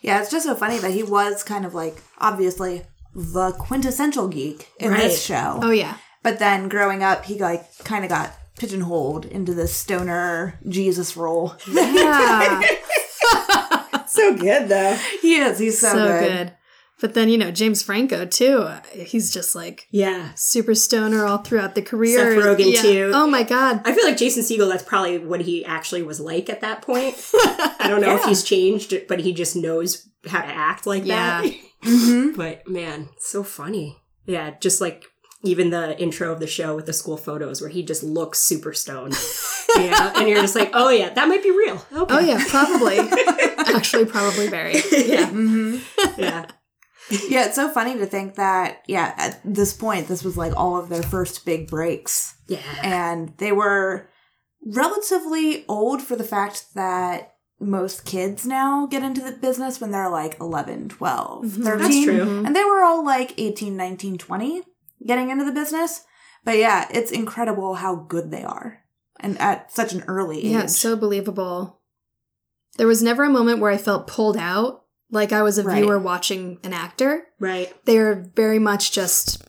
Yeah, it's just so funny that he was kind of like obviously the quintessential geek in Right. this show. Oh yeah. But then growing up, he like kind of got pigeonholed into this stoner Jesus role. Yeah. So good though. he is. He's so, so good. good. But then you know James Franco too. He's just like Yeah, super stoner all throughout the career. Seth Rogen, too. Oh my god. I feel like Jason Segel. That's probably what he actually was like at that point. I don't know if he's changed, but he just knows how to act like Yeah. that. Mm-hmm. But man, so funny. Yeah, just like even the intro of the show with the school photos where he just looks super stoned. yeah, and you're just like, oh yeah, that might be real. Okay. Oh yeah, probably. Actually, probably very. Yeah. hmm yeah. Yeah, it's so funny to think that, yeah, at this point, this was like all of their first big breaks. Yeah. And they were relatively old for the fact that most kids now get into the business when they're like 11, 12, 13. Mhm. That's true. And they were all like 18, 19, 20 getting into the business. But yeah, it's incredible how good they are. And at such an early age. Yeah, so believable. There was never a moment where I felt pulled out, like I was a Right. viewer watching an actor. Right. They are very much just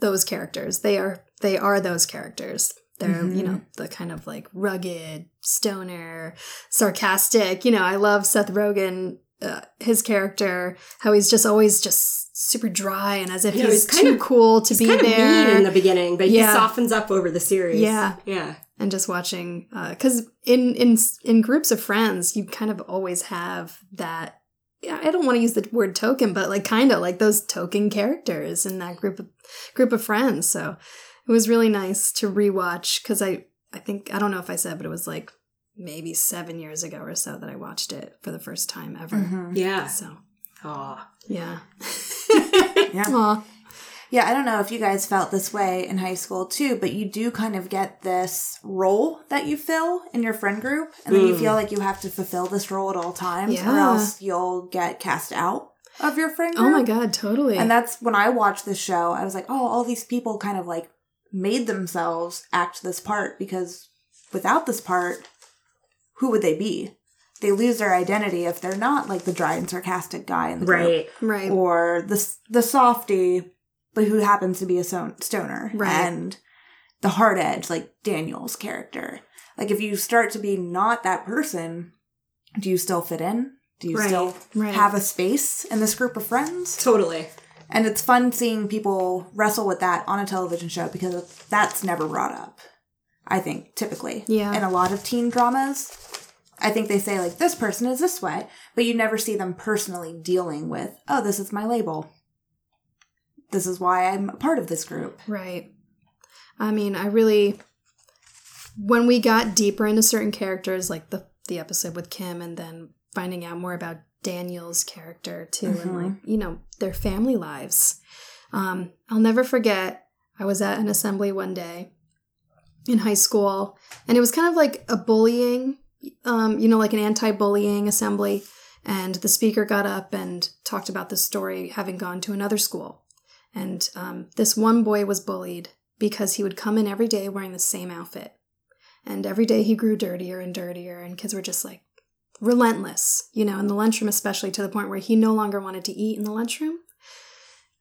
those characters. They are they are those characters. They're, you Mhm. know, the kind of like rugged, stoner, sarcastic. You know, I love Seth Rogen, uh, his character, how he's just always just super dry and as if Yeah, he's, he's kind too of- cool to be kind of there. mean in the beginning, but Yeah. he softens up over the series. Yeah. Yeah. and just watching because in in in groups of friends you kind of always have that yeah, i don't want to use the word token but like kind of like those token characters in that group of group of friends so it was really nice to rewatch because i i think i don't know if i said but it was like maybe seven years ago or so that i watched it for the first time ever Mhm. Yeah. so Aw. Yeah Yeah. Aw. Yeah, I don't know if you guys felt this way in high school too, but you do kind of get this role that you fill in your friend group, and then you feel hmm. like you have to fulfill this role at all times, or else you'll get cast out of your friend group. oh my god totally And that's when I watched this show, I was like, oh, all these people kind of like made themselves act this part because without this part, who would they be? They lose their identity if they're not like the dry and sarcastic guy in the group Right. right or the the softy, but who happens to be a so- stoner, Right. and the hard edge, like Daniel's character. Like if you start to be not that person, do you still fit in? Do you Right. still Right. have a space in this group of friends? Totally. And it's fun seeing people wrestle with that on a television show because that's never brought up. I think typically, Yeah. in a lot of teen dramas. I think they say like this person is this way, but you never see them personally dealing with, oh, this is my label. This is why I'm a part of this group. Right. I mean, I really when we got deeper into certain characters, like the the episode with Kim, and then finding out more about Daniel's character too, and Mhm. like you know their family lives. Um, I'll never forget. I was at an assembly one day in high school, and it was kind of like a bullying, um, you know, like an anti-bullying assembly. And the speaker got up and talked about the story having gone to another school. And um, this one boy was bullied because he would come in every day wearing the same outfit. And every day he grew dirtier and dirtier, and kids were just like relentless, you know, in the lunchroom, especially to the point where he no longer wanted to eat in the lunchroom.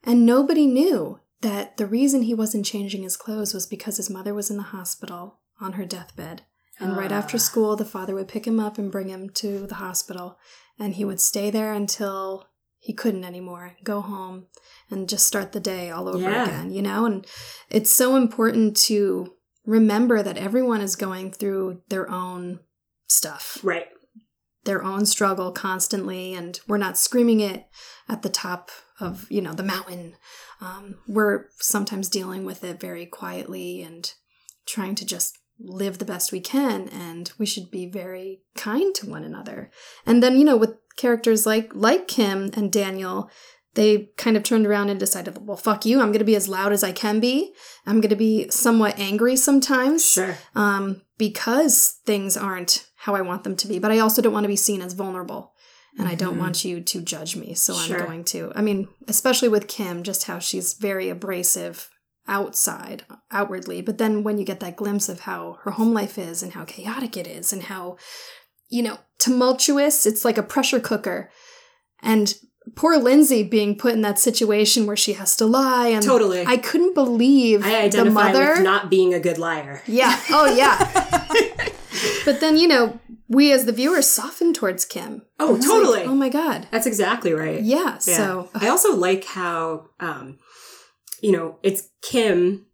And nobody knew that the reason he wasn't changing his clothes was because his mother was in the hospital on her deathbed. And right after Ah. school, the father would pick him up and bring him to the hospital. And he would stay there until he couldn't anymore, go home and just start the day all over Yeah. again, you know? And it's so important to remember that everyone is going through their own stuff Right. their own struggle constantly and we're not screaming it at the top of you know the mountain um, we're sometimes dealing with it very quietly and trying to just live the best we can and we should be very kind to one another and then you know with characters like like kim and daniel they kind of turned around and decided well fuck you i'm going to be as loud as i can be i'm going to be somewhat angry sometimes Sure. um, because things aren't how I want them to be. But I also don't want to be seen as vulnerable. And I don't Mhm. want you to judge me. So Sure. I'm going to. I mean, especially with Kim, just how she's very abrasive outside, outwardly. But then when you get that glimpse of how her home life is and how chaotic it is and how, you know, tumultuous, it's like a pressure cooker. And poor Lindsay being put in that situation where she has to lie. And Totally. I couldn't believe I the mother. with not being a good liar. Yeah. Oh, yeah. but then, you know, we as the viewers soften towards Kim. Oh, totally. like, oh my God. That's exactly right. Yeah. Yeah. So, I also like how, um, you know, it's Kim,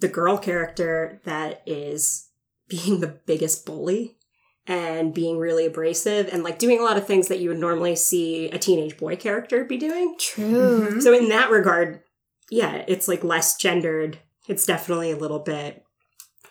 the girl character, that is being the biggest bully and being really abrasive and like doing a lot of things that you would normally see a teenage boy character be doing. true. Mm-hmm. So in that regard, yeah, it's like less gendered. It's definitely a little bit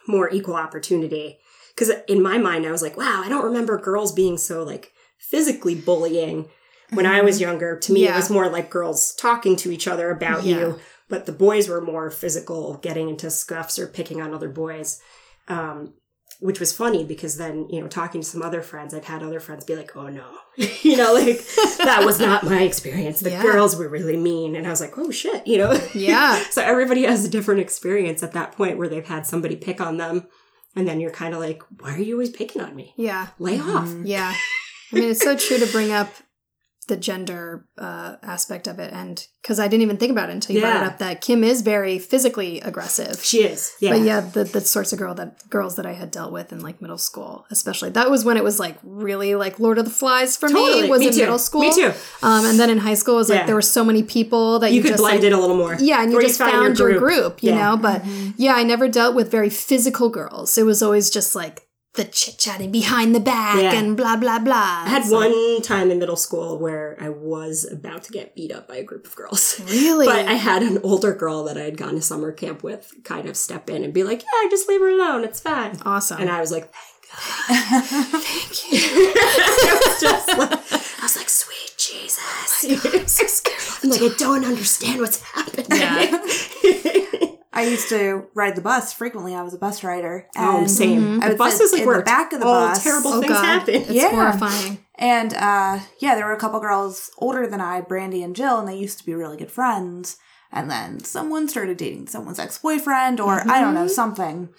more equal opportunity. Because in my mind, I was like, wow, I don't remember girls being so like physically bullying when I was mm-hmm. younger. To me, it was more like girls talking to each other about Yeah. you, but the boys were more physical, getting into scuffs or picking on other boys. Um, which was funny because then, you know, talking to some other friends, I've had other friends be like, oh no, you know, like that was not my experience. The Yeah. girls were really mean. And I was like, oh shit, you know? Yeah. so everybody has a different experience at that point where they've had somebody pick on them. And then you're kind of like, why are you always picking on me? Yeah. Lay off. Yeah. I mean, it's so true to bring up the gender uh, aspect of it. And because I didn't even think about it until you brought it up that Kim is very physically aggressive. She is. Yeah. But yeah, the, the sorts of girl that girls that I had dealt with in like middle school, especially that was when it was like really like Lord of the Flies for Totally. me. Was Me in too. middle school. Me too. Um, and then in high school, it was like Yeah. there were so many people that You, you, could just blend like, in a little more. yeah, and you Or just find found your group, you Yeah. know. But yeah, I never dealt with very physical girls. It was always just like the chit chatting behind the back Yeah. and blah blah blah. I had So- one time in middle school where I was about to get beat up by a group of girls. really, But I had an older girl that I had gone to summer camp with kind of step in and be like, yeah, just leave her alone. It's fine. awesome. And I was like, thank God. Thank you. I was just like, I was like, sweet Jesus. I'm so scared. I'm like, I don't understand what's happening. I used to ride the bus frequently. I was a bus rider. oh, and same. I The would bus sit is like in where the back of the all bus. terrible Oh things god, happen. it's Yeah. horrifying. And uh, yeah, there were a couple girls older than I, Brandy and Jill, and they used to be really good friends. And then someone started dating someone's ex boyfriend, or I don't know, something.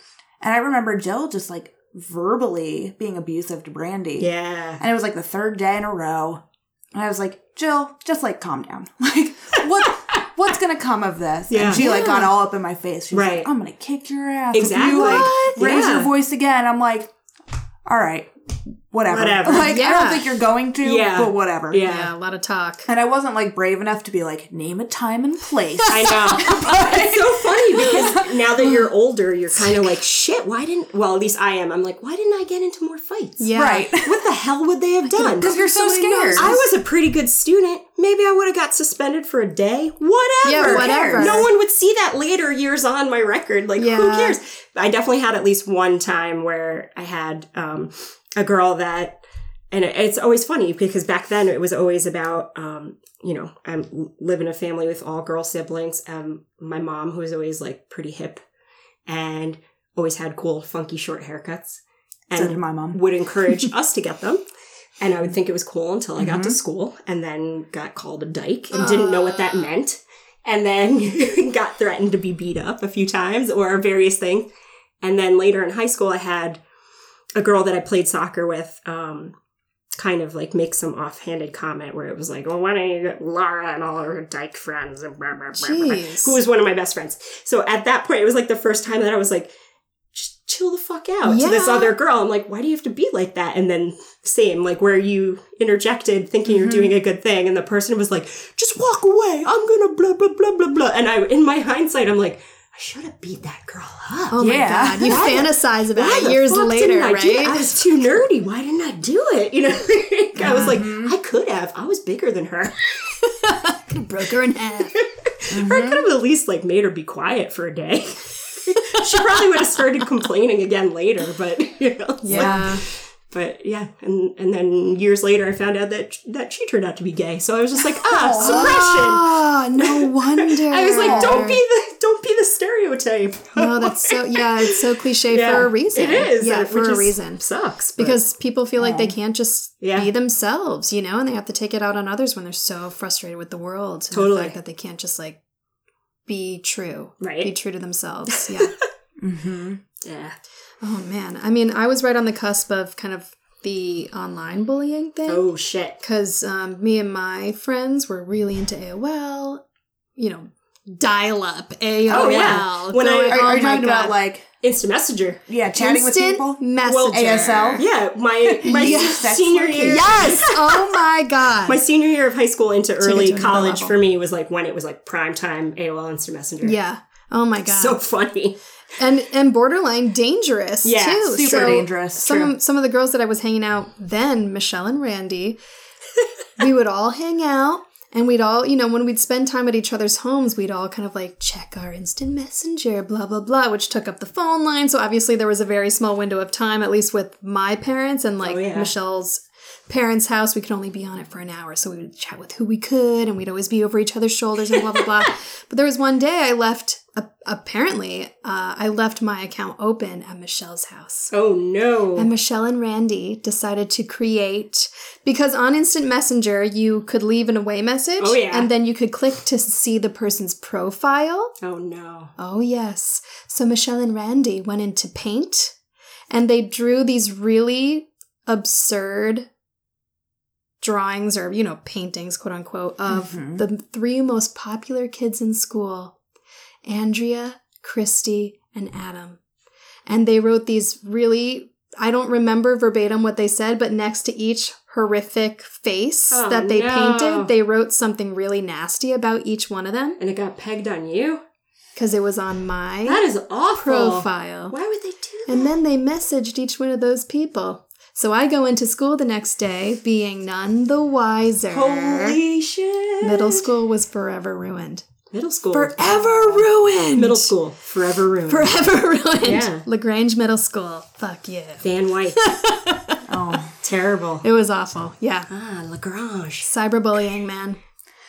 And I remember Jill just like verbally being abusive to Brandy. Yeah. And it was like the third day in a row. And I was like, Jill, just like calm down. Like, what? What's gonna come of this? Yeah. And she like got all up in my face. She was Right. like, I'm gonna kick your ass. Exactly. If you like What? raise Yeah. your voice again. I'm like, all right, whatever. Whatever. Like, I don't think you're going to, Yeah. but whatever. Yeah. Yeah, a lot of talk. And I wasn't like brave enough to be like, name a time and place. I know. it's so funny because now that you're older, you're kind of like, shit, why didn't, well, at least I am. I'm like, why didn't I get into more fights? Yeah. Right. What the hell would they have done? Because you're so Somebody knows. scared. I was a pretty good student. Maybe I would have got suspended for a day. Whatever. Yeah, whatever. No one would see that later years on my record. Like, who cares? I definitely had at least one time where I had um, a girl that, and it's always funny because back then it was always about, um, you know, I live in a family with all girl siblings. Um, my mom, who was always like pretty hip and always had cool, funky, short haircuts. so did my mom. would encourage us to get them. And I would think it was cool until I got Mm-hmm. to school and then got called a dyke and didn't know what that meant. And then got threatened to be beat up a few times or various things. And then later in high school, I had a girl that I played soccer with, um, kind of like make some offhanded comment where it was like, well, why don't you get Laura and all her dyke friends and blah, blah, blah, blah, blah," Jeez. who was one of my best friends. So at that point, it was like the first time that I was like, just chill the fuck out Yeah. to this other girl. I'm like, why do you have to be like that? And then same, like where you interjected thinking you're doing a good thing, and the person was like, just walk away. I'm gonna blah blah blah blah blah. And I, in my hindsight, I'm like, I should have beat that girl up. Oh my god, you Why fantasize about it years later, didn't I do? I was too nerdy. Why didn't I do it? You know, I was like, I could have. I was bigger than her. Broke her in half. Or I could have at least like made her be quiet for a day. she probably would have started complaining again later, but you know, it's like- Yeah. but yeah, and and then years later, I found out that that she turned out to be gay. So I was just like, ah, suppression. Oh, no wonder. I was like, don't be the don't be the stereotype. No, that's so yeah, it's so cliche Yeah, for a reason. It is. Yeah, and- for a reason. Sucks but- Because people feel like they can't just Yeah. be themselves, you know, and they have to take it out on others when they're so frustrated with the world. And Totally. The fact that they can't just like be true. Right. Be true to themselves. Yeah. Mm-hmm. yeah. oh man. I mean, I was right on the cusp of kind of the online bullying thing. Oh shit. because um, me and my friends were really into AOL, you know, dial up AOL. Oh, yeah. When I- going- Are, oh are you my talking about like Instant messenger. yeah, chatting with people? messenger? ASL? Yeah, my my Yes. Senior year. Yes. Oh my god. My senior year of high school into it early to another college for me was like when it was like prime time AOL Instant Messenger. yeah. Oh my god. So funny. and and borderline dangerous Yeah, too. super So dangerous, Some true. some of the girls that I was hanging out then, Michelle and Randy, we would all hang out and we'd all, you know, when we'd spend time at each other's homes, we'd all kind of like check our instant messenger, blah blah blah, which took up the phone line. So obviously there was a very small window of time, at least with my parents and like Oh, yeah. Michelle's parents' house, we could only be on it for an hour. So we would chat with who we could and we'd always be over each other's shoulders and blah, blah, blah. But there was one day I left, uh, apparently, uh, I left my account open at Michelle's house. Oh no. And Michelle and Randy decided to create, because on Instant Messenger, you could leave an away message. Oh, yeah. And then you could click to see the person's profile. oh no. Oh, yes. So Michelle and Randy went into Paint and they drew these really absurd drawings or, you know, paintings, quote unquote, of Mhm. the three most popular kids in school Andrea, Christy, and Adam. And they wrote these really, I don't remember verbatim what they said, but next to each horrific face Oh, that they no. painted, they wrote something really nasty about each one of them And it got pegged on you? because it was on my That is awful. profile. Why would they do that? And then they messaged each one of those people. So I go into school the next day being none the wiser. Holy shit. Middle school was forever ruined. Middle school. Forever ruined! Middle school. Forever ruined. Forever ruined. Yeah. LaGrange Middle School. Fuck you. Van White. Oh, Terrible. It was awful. Yeah. Ah, Lagrange. Cyberbullying, man.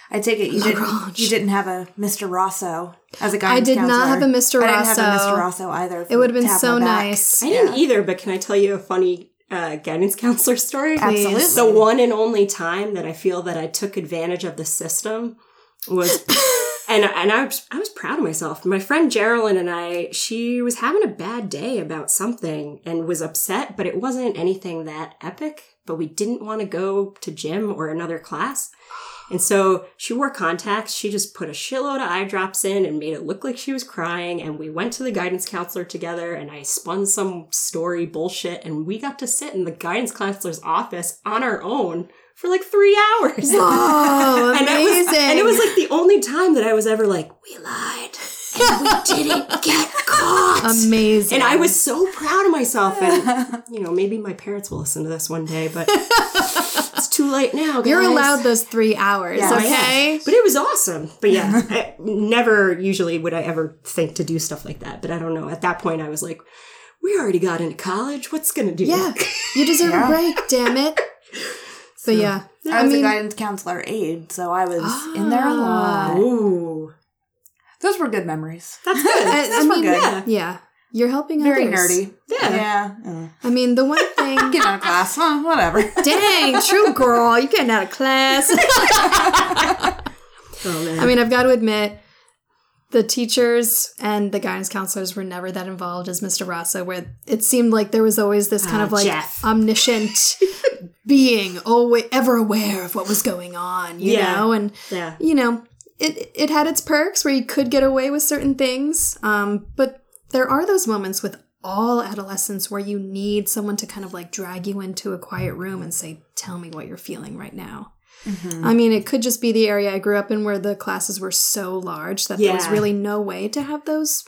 I take it you didn't you didn't have a Mr. Rosso as a I guidance did not have a Mr. Rosso. I didn't have a Mr. Rosso either. It would have been so nice. I didn't either, but can I tell you a funny uh, guidance counselor story? Absolutely. The one and only time that I feel that I took advantage of the system was, and and I was I was proud of myself. My friend Geraldine and I, she was having a bad day about something and was upset, but it wasn't anything that epic. But we didn't want to go to gym or another class. And so she wore contacts. She just put a shitload of eye drops in and made it look like she was crying. And we went to the guidance counselor together and I spun some story bullshit. And we got to sit in the guidance counselor's office on our own for like three hours. Oh, And it, amazing. was, and it was like the only time that I was ever like, we lied. And we didn't get caught. amazing. And I was so proud of myself. And, you know, maybe my parents will listen to this one day, but too late now. You're allowed those three hours, Yeah, okay? But it was awesome. But yeah, I, never usually would I ever think to do stuff like that. But I don't know. At that point, I was like, we already got into college. What's going to do? Yeah. You deserve Yeah. a break, damn it. But yeah. I was a guidance counselor aide, so I was in there a ah. lot. Ooh. Those were good memories. That's good. I, I Those were mean, good. Yeah. yeah. You're helping out. Very others. nerdy. Yeah. Yeah. Uh, I mean, the one thing. Getting out of class. Huh, whatever. Dang, true girl, you getting out of class. Oh man. I mean, I've got to admit, the teachers and the guidance counselors were never that involved as Mr. Rosso, where it seemed like there was always this kind Ah, of like Jeff. omniscient being, always ever aware of what was going on, you Yeah. know, and yeah. you know, it it had its perks where you could get away with certain things, um, but there are those moments with all adolescents where you need someone to kind of like drag you into a quiet room and say, "Tell me what you're feeling right now." I mean, it could just be the area I grew up in where the classes were so large that there was really no way to have those.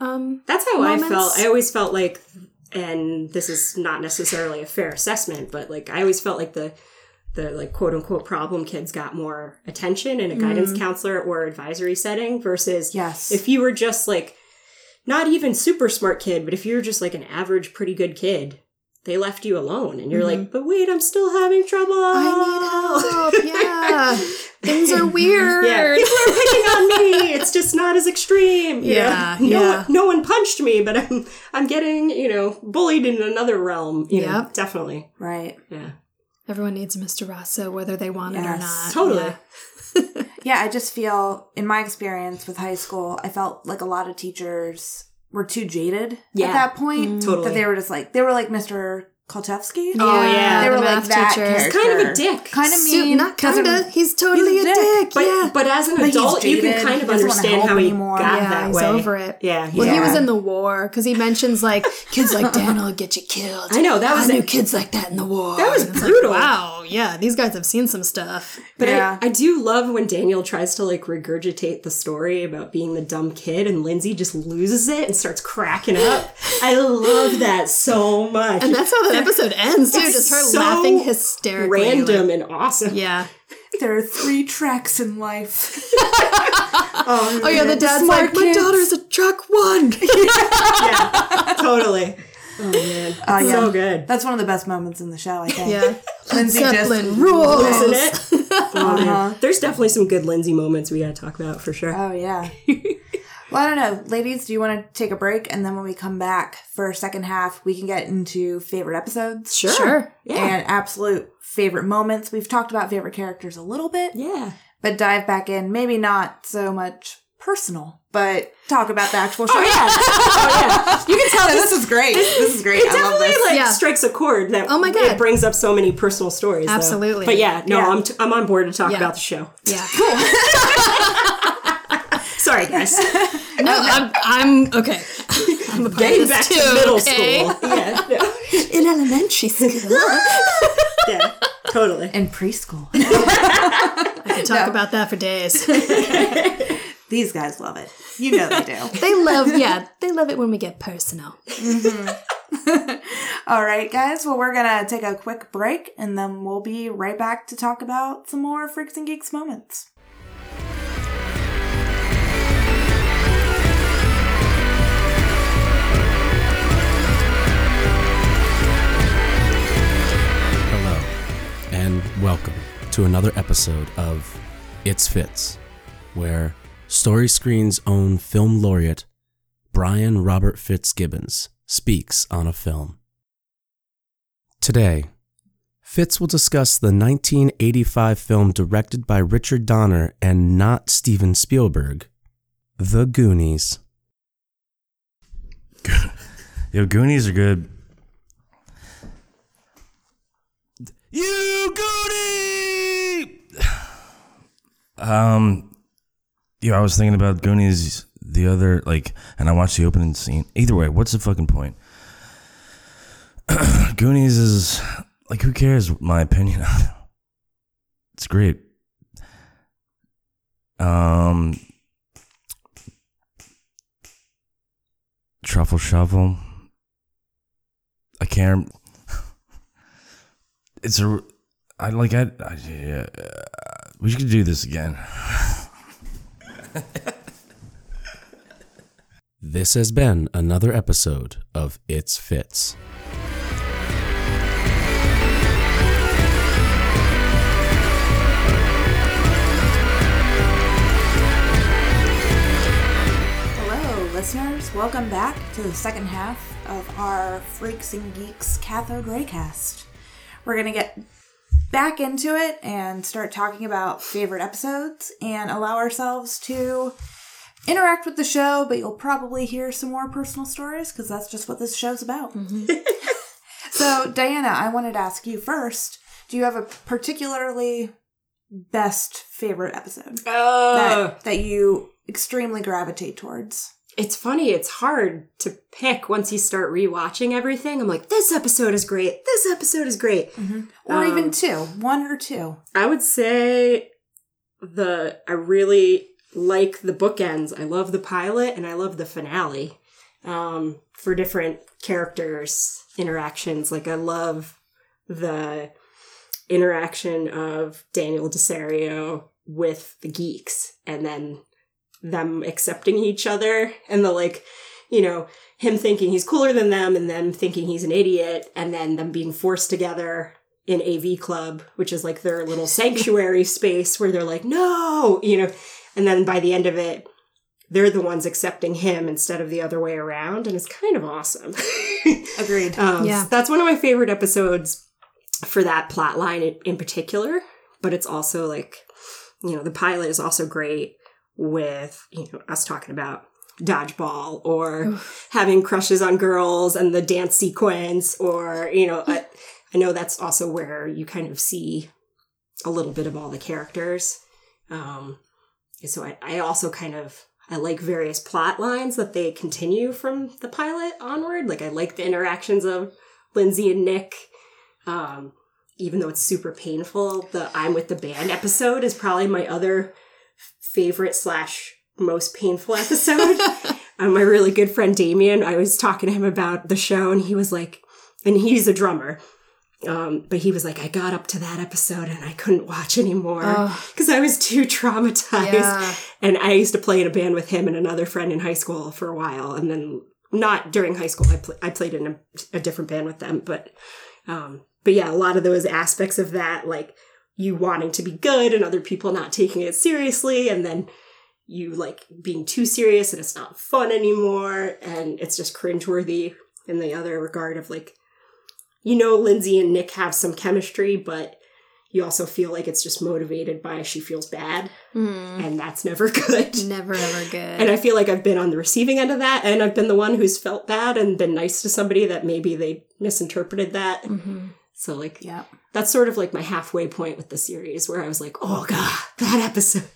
Um, That's how I moments. felt. I always felt like, and this is not necessarily a fair assessment, but like I always felt like the the like quote unquote problem kids got more attention in a guidance counselor or advisory setting versus Yes. if you were just like not even super smart kid, but if you're just like an average pretty good kid, they left you alone and you're like, mm-hmm. but wait, I'm still having trouble. I need help. yeah, things are weird. Yeah, people are picking on me. It's just not as extreme. Yeah, know? no, yeah. One, no one punched me, but I'm I'm getting you know bullied in another realm. You know, definitely. right. Yeah, Everyone needs Mr. Rosso, whether they want it or not. totally. Yeah. Yeah, I just feel in my experience with high school, I felt like a lot of teachers were too jaded Yeah. at that point. Mm-hmm. Totally. That they were just like they were like Mr. Kowchevski. Oh, yeah. They the were like math that teacher. character. kind of a dick. Kind of mean. not doesn't- kinda. He's totally He's a a dick. dick. But yeah. but as an But adult, you can kind of He understand help how he anymore. got yeah, that he's way. over it. Yeah, Well, he was in the war because he mentions like kids like Dan will get you killed. I know, that was I knew it. kids like that in the war. That was brutal. Like, wow, yeah, these guys have seen some stuff. But Yeah. I, I do love when Daniel tries to like regurgitate the story about being the dumb kid and Lindsay just loses it and starts cracking up. I love that so much. And that's how that episode ends too. It's Just her so laughing hysterically. random like- and awesome. yeah. There are three tracks in life. Oh yeah, the dad's smart like, my daughter's a track one. yeah, totally. Oh man, Oh, It's yeah. so good. That's one of the best moments in the show, I think. yeah. Lindsay Zeppelin just rules. Isn't it? Oh. Uh-huh. There's definitely some good Lindsay moments we gotta talk about for sure. Oh yeah. Well, I don't know, ladies. Do you want to take a break, and then when we come back for second half, we can get into favorite episodes, sure. Sure. Yeah. and absolute favorite moments. We've talked about favorite characters a little bit, yeah. but dive back in. Maybe not so much personal, but talk about the actual oh, show. Oh yeah. oh yeah. You can tell this this is great. This is great. it I love definitely like Yeah. strikes a chord that Oh my God. it brings up so many personal stories. though. Absolutely. But yeah, no, Yeah. I'm t- I'm on board to talk about the show. Yeah. Cool. Sorry guys. No, I'm, I'm okay. I'm a part Getting of back this to middle okay? school. Yeah. no. In elementary school. Yeah. Totally. in preschool. I could talk No. about that for days. These guys love it. You know they do. They love, yeah, they love it when we get personal. Mm-hmm. All right, guys. Well, we're gonna take a quick break, and then we'll be right back to talk about some more freaks and geeks moments. Welcome to another episode of It's Fits, where Story Screen's own film laureate, Brian Robert Fitzgibbons, speaks on a film. Today, Fitz will discuss the 1985 film directed by Richard Donner and not Steven Spielberg, The Goonies. Yo, Goonies are good. You Goonie! Um, yo, I was thinking about Goonies the other like, and I watched the opening scene. Either way, what's the fucking point? Goonies is like, who cares? My opinion. On It's great. Um, truffle shuffle. I can't. It's a. I like. I. I yeah, uh, we should do this again. This has been another episode of It's Fits. Hello, listeners. Welcome back to the second half of our Freaks and Geeks Cathode Raycast. We're going to get back into it and start talking about favorite episodes and allow ourselves to interact with the show, but you'll probably hear some more personal stories because that's just what this show's about. Mm-hmm. so, Diana, I wanted to ask you first do you have a particularly best favorite episode Oh, that, that you extremely gravitate towards? It's funny. It's hard to pick once you start rewatching everything. I'm like, this episode is great. This episode is great. Or Um, even two, one or two. I would say the I really like the bookends. I love the pilot and I love the finale. Um, for different characters interactions. Like I love the interaction of Daniel Desario with the geeks and then them accepting each other and the like, you know, him thinking he's cooler than them and them thinking he's an idiot and then them being forced together in AV Club, which is like their little sanctuary space where they're like, no, you know, and then by the end of it, they're the ones accepting him instead of the other way around. And it's kind of awesome. Agreed. Um, Yeah. That's one of my favorite episodes for that plot line in, in particular. But it's also like, you know, the pilot is also great with, you know, us talking about dodgeball or having crushes on girls and the dance sequence or, you know, I, I know that's also where you kind of see a little bit of all the characters. Um, and so I, I also kind of I like various plot lines that they continue from the pilot onward. Like I like the interactions of Lindsay and Nick. Um, even though it's super painful, the I'm with the band episode is probably my other favorite slash most painful episode. um, my really good friend Damien, I was talking to him about the show, and he was like, and he's a drummer. Um, but he was like, I got up to that episode and I couldn't watch anymore because I was too traumatized. Yeah. And I used to play in a band with him and another friend in high school for a while, and then not during high school. I pl- I played in a, a different band with them, but um, but yeah, a lot of those aspects of that, like you wanting to be good and other people not taking it seriously, and then you like being too serious and it's not fun anymore, and it's just cringeworthy in the other regard of like, you know, Lindsay and Nick have some chemistry, but you also feel like it's just motivated by she feels bad Mm, and that's never good. never ever good. And I feel like I've been on the receiving end of that, and I've been the one who's felt bad and been nice to somebody that maybe they misinterpreted that. Mhm. So, like, Yeah. that's sort of like my halfway point with the series where I was like, oh, God, that episode.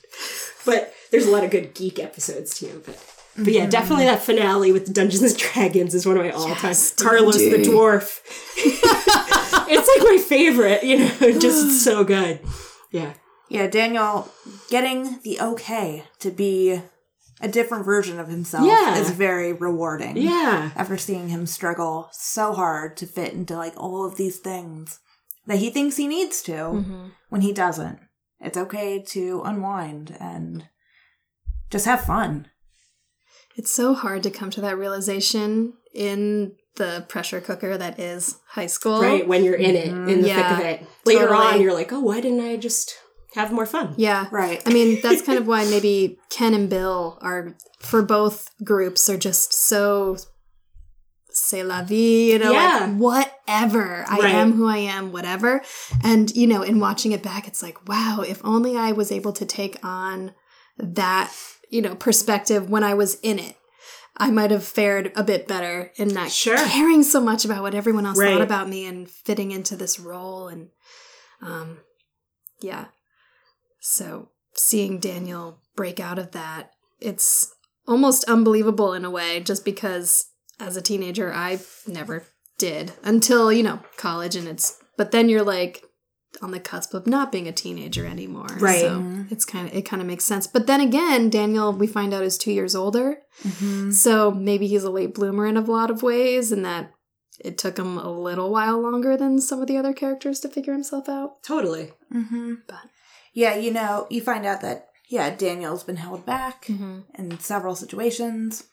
But there's a lot of good geek episodes too. But, but yeah, mm-hmm. definitely that finale with Dungeons and Dragons is one of my all time. Yes, Carlos the Dwarf. it's like my favorite, you know, just so good. Yeah. Yeah, Daniel getting the okay to be a different version of himself Yeah. is very rewarding. Yeah. After seeing him struggle so hard to fit into like all of these things that he thinks he needs to Mhm. when he doesn't. It's okay to unwind and just have fun. It's so hard to come to that realization in the pressure cooker that is high school. Right, when you're in it, in the Yeah, thick of it. Later totally. on, you're like, oh, why didn't I just have more fun? Yeah. Right. I mean, that's kind of why maybe Ken and Bill are, for both groups, are just so c'est la vie, you know, Yeah. like whatever. I Right. am who I am, whatever. And, you know, in watching it back, it's like, wow, if only I was able to take on that, you know, perspective when I was in it. I might have fared a bit better in not Sure. caring so much about what everyone else Right. thought about me and fitting into this role and um yeah. So seeing Daniel break out of that, it's almost unbelievable in a way, just because as a teenager I never did until, you know, college and it's but then you're like on the cusp of not being a teenager anymore. Right. So it's kind of it kind of makes sense. But then again, Daniel we find out is two years older. So maybe he's a late bloomer in a lot of ways and that it took him a little while longer than some of the other characters to figure himself out. Totally. Mm-hmm. But- yeah, you know, you find out that yeah, Daniel's been held back Mm-hmm. in several situations,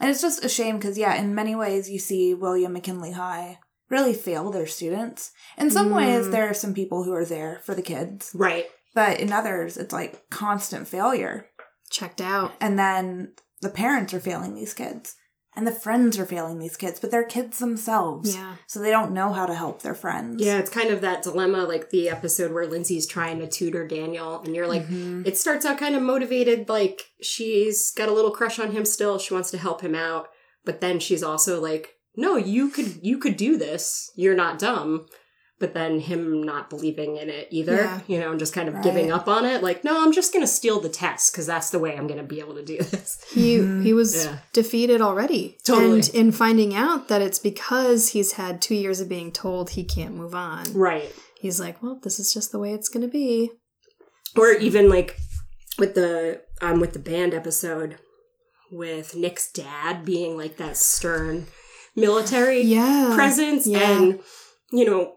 and it's just a shame because yeah, in many ways you see William McKinley High really fail their students. In some ways, Mm. there are some people who are there for the kids, Right. but in others, it's like constant failure. Checked out. And then the parents are failing these kids and the friends are failing these kids, but they're kids themselves. Yeah. So they don't know how to help their friends. Yeah, it's kind of that dilemma, like the episode where Lindsay's trying to tutor Daniel, and you're like, mm-hmm. it starts out kind of motivated, like she's got a little crush on him still. She wants to help him out, but then she's also like, no, you could, you could do this. You're not dumb. But then him not believing in it either, Yeah. you know, and just kind of Right. giving up on it. Like, no, I'm just gonna steal the test because that's the way I'm gonna be able to do this. He he was Yeah. defeated already. Totally. And in finding out that it's because he's had two years of being told he can't move on, Right. he's like, Well, this is just the way it's gonna be. or even like with the um with the band episode with Nick's dad being like that stern military Yeah. presence Yeah. and you know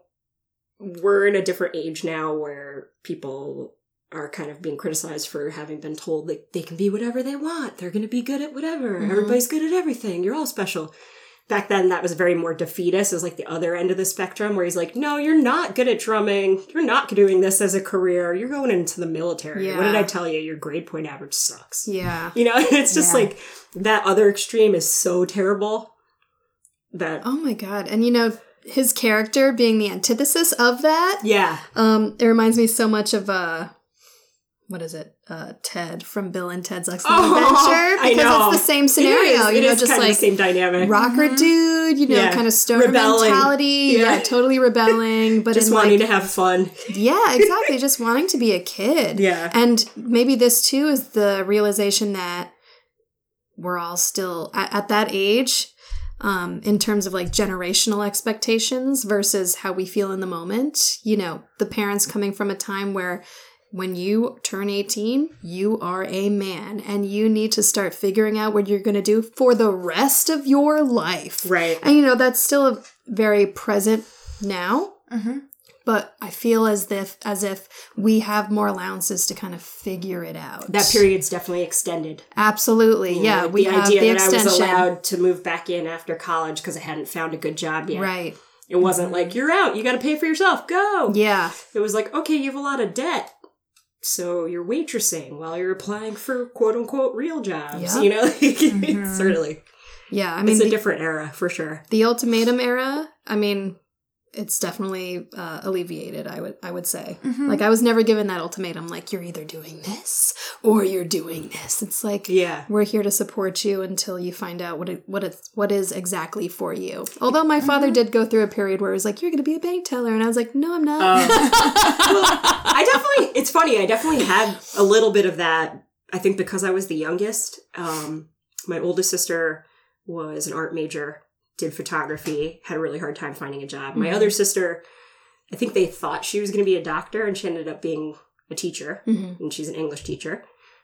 we're in a different age now where people are kind of being criticized for having been told like they can be whatever they want. They're going to be good at whatever. Mhm. everybody's good at everything. You're all special. Back then that was very more defeatist. As like the other end of the spectrum where he's like no you're not good at drumming. You're not doing this as a career. You're going into the military. What did i tell you? Your grade point average sucks. Yeah. you know it's just Yeah. like that other extreme is so terrible that Oh my god. And you know, his character being the antithesis of that, yeah um, it reminds me so much of uh what is it? Uh Ted from Bill and Ted's Excellent Oh, Adventure. I Because know. it's the same scenario. is. you It know, just like the same dynamic rocker dude, you know, Yeah. kind of stoner Rebelling. mentality. Yeah. Yeah. totally rebelling, but just in wanting like, to have fun yeah, exactly, just wanting to be a kid. Yeah. and maybe this too is the realization that we're all still at, at that age. Um, in terms of like generational expectations versus how we feel in the moment, you know, the parents coming from a time where when you turn 18, you are a man and you need to start figuring out what you're going to do for the rest of your life. right And you know, that's still very present now, Mm-hmm. But I feel as if as if we have more allowances to kind of figure it out. that period's definitely extended Absolutely. You yeah, we the have idea the that extension. i was allowed to move back in after college because i hadn't found a good job yet Right. it wasn't mm-hmm. like you're out you got to pay for yourself go Yeah. it was like okay you have a lot of debt so you're waitressing while you're applying for quote unquote real jobs Yeah. you know mm-hmm. certainly Yeah. I mean it's a the, different era for sure the ultimatum era, I mean, it's definitely uh, alleviated, I would I would say. Mm-hmm. Like I was never given that ultimatum like you're either doing this or you're doing this. It's like yeah we're here to support you until you find out what it what it's what is exactly for you. Although my father did go through a period where he was like, "You're going to be a bank teller," and I was like, "No, I'm not." Um, I definitely, it's funny, I definitely had a little bit of that. I think because I was the youngest. Um, my oldest sister was an art major, did photography, had a really hard time finding a job. My other sister, I think they thought she was going to be a doctor and she ended up being a teacher, Mhm. and she's an English teacher.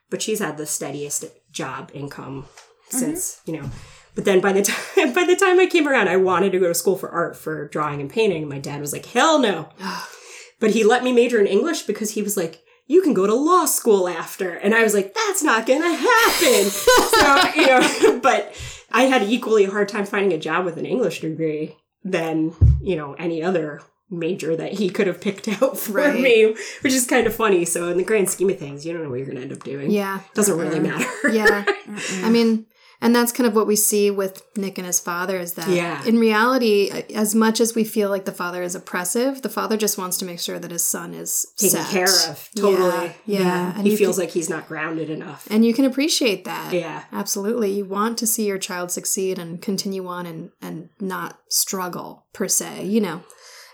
But she's had the steadiest job income since, you know. But then by the time by the time I came around, I wanted to go to school for art for drawing and painting. And my dad was like, "Hell no!" but he let me major in English because he was like, "You can go to law school after," and I was like, "That's not gonna happen." so you know, but I had equally a hard time finding a job with an English degree than you know any other major that he could have picked out for Right. me, which is kind of funny. So in the grand scheme of things, you don't know what you're gonna end up doing. yeah. doesn't really matter. Yeah. I mean, and that's kind of what we see with Nick and his father is that Yeah. in reality, as much as we feel like the father is oppressive, the father just wants to make sure that his son is taken set. care of. Totally. Yeah. yeah. And he feels can, like he's not grounded enough. and you can appreciate that. Yeah. Absolutely. You want to see your child succeed and continue on and, and not struggle per se. You know,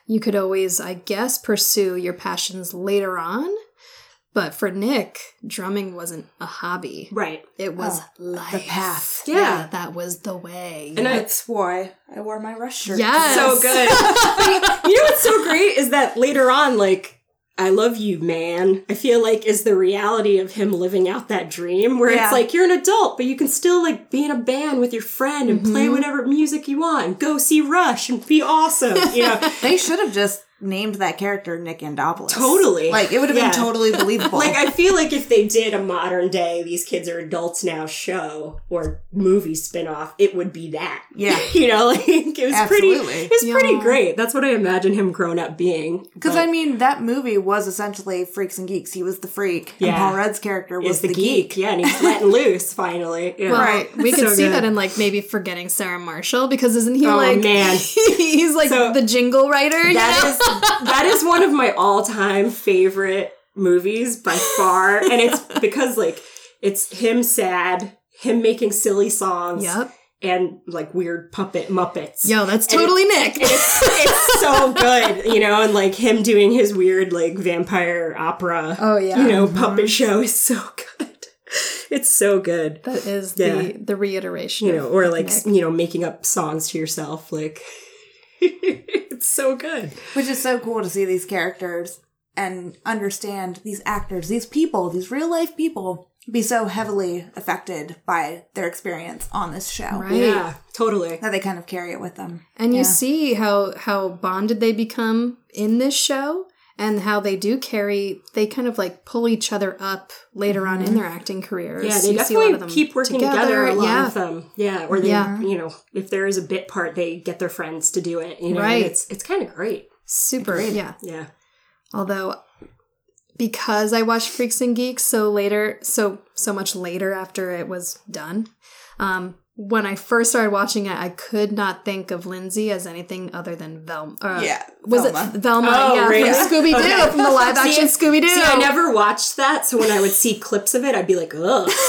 you could always, I guess, pursue your passions later on. But for Nick, drumming wasn't a hobby. Right. It was Oh, life. The path. Yeah. that was the way. And I- That's why I wore my rush shirt. Yes. So good. you know what's so great is that later on, like, I love you, man. I feel like is the reality of him living out that dream where Yeah. it's like you're an adult, but you can still like be in a band with your friend and play Mhm. whatever music you want and go see Rush and be awesome. You know? They should have just named that character Nick Andopolis. Totally. Like it would have Yeah. been totally believable. Like I feel like if they did a modern day these kids are adults now show or movie spin-off, it would be that. Yeah. you know, like it was Absolutely. pretty it was pretty great. That's what I imagine him grown up being. Because I mean, that movie was essentially Freaks and Geeks. He was the freak, Yeah. and Paul Rudd's character was is the, geek. Yeah, and he's letting loose finally. Yeah. Well, Right. we could So see good. that in like maybe forgetting Sarah Marshall because isn't he Oh, like man. he's like So- the jingle writer? you know? is that is one of my all-time favorite movies by far and it's because like it's him sad him making silly songs Yep. and like weird puppet muppets Yo, that's totally it- Nick. it's, it's so good you know and like him doing his weird like vampire opera Oh, yeah. you know mm-hmm. puppet show is so good it's so good that is Yeah. the the reiteration. you know or like Nick. you know making up songs to yourself like it's so good. Which is so cool to see these characters and understand these actors, these people, these real life people, be so heavily affected by their experience on this show. Right. yeah totally. That they kind of carry it with them. And you see how how bonded they become in this show and how they do carry they kind of like pull each other up later on in their acting careers. Yeah, they You see a lot definitely of them keep working together, a lot yeah. of them. Yeah, or they, Yeah. you know, if there is a bit part, they get their friends to do it. You know, Right. it's it's kind of great. Super. Yeah. Yeah, Although because I watched Freaks and Geeks so later so so much later after it was done. Um when I first started watching it, I could not think of Lindsay as anything other than Velma. Uh, Yeah, was Velma. it Velma? Oh, yeah, really? from Scooby Doo, Okay. from the live action Scooby Doo. See, I never watched that, so when I would see clips of it, I'd be like, ugh.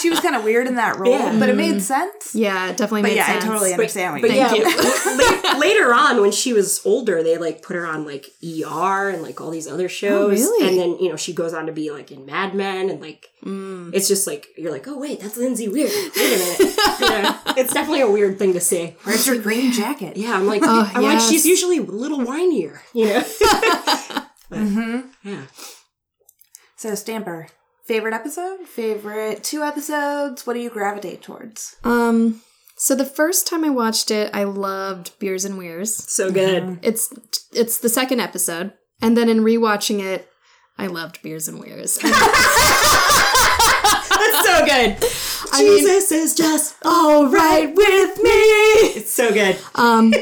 She was kind of weird in that role, Yeah. but it made sense. Yeah, it definitely But made yeah, sense. I totally But, understand what but you yeah, mean. la- later on when she was older, they like put her on like ER and like all these other shows, really? and then you know she goes on to be like in Mad Men, and like it's just like you're like, oh wait, that's Lindsay Weird. Wait a minute, yeah, it's definitely a weird thing to say. Where's your green jacket? Yeah, I'm like, Oh, I'm like, she's usually a little whinier, you know. But, Mm-hmm. Yeah. So Stamper, favorite episode, favorite two episodes. What do you gravitate towards? Um, so the first time I watched it, I loved Beers and Weirs. So good. It's it's the second episode, and then in rewatching it, I loved Beers and Weirs. That's so good. I mean- Jesus is just all right with me. It's so good. um,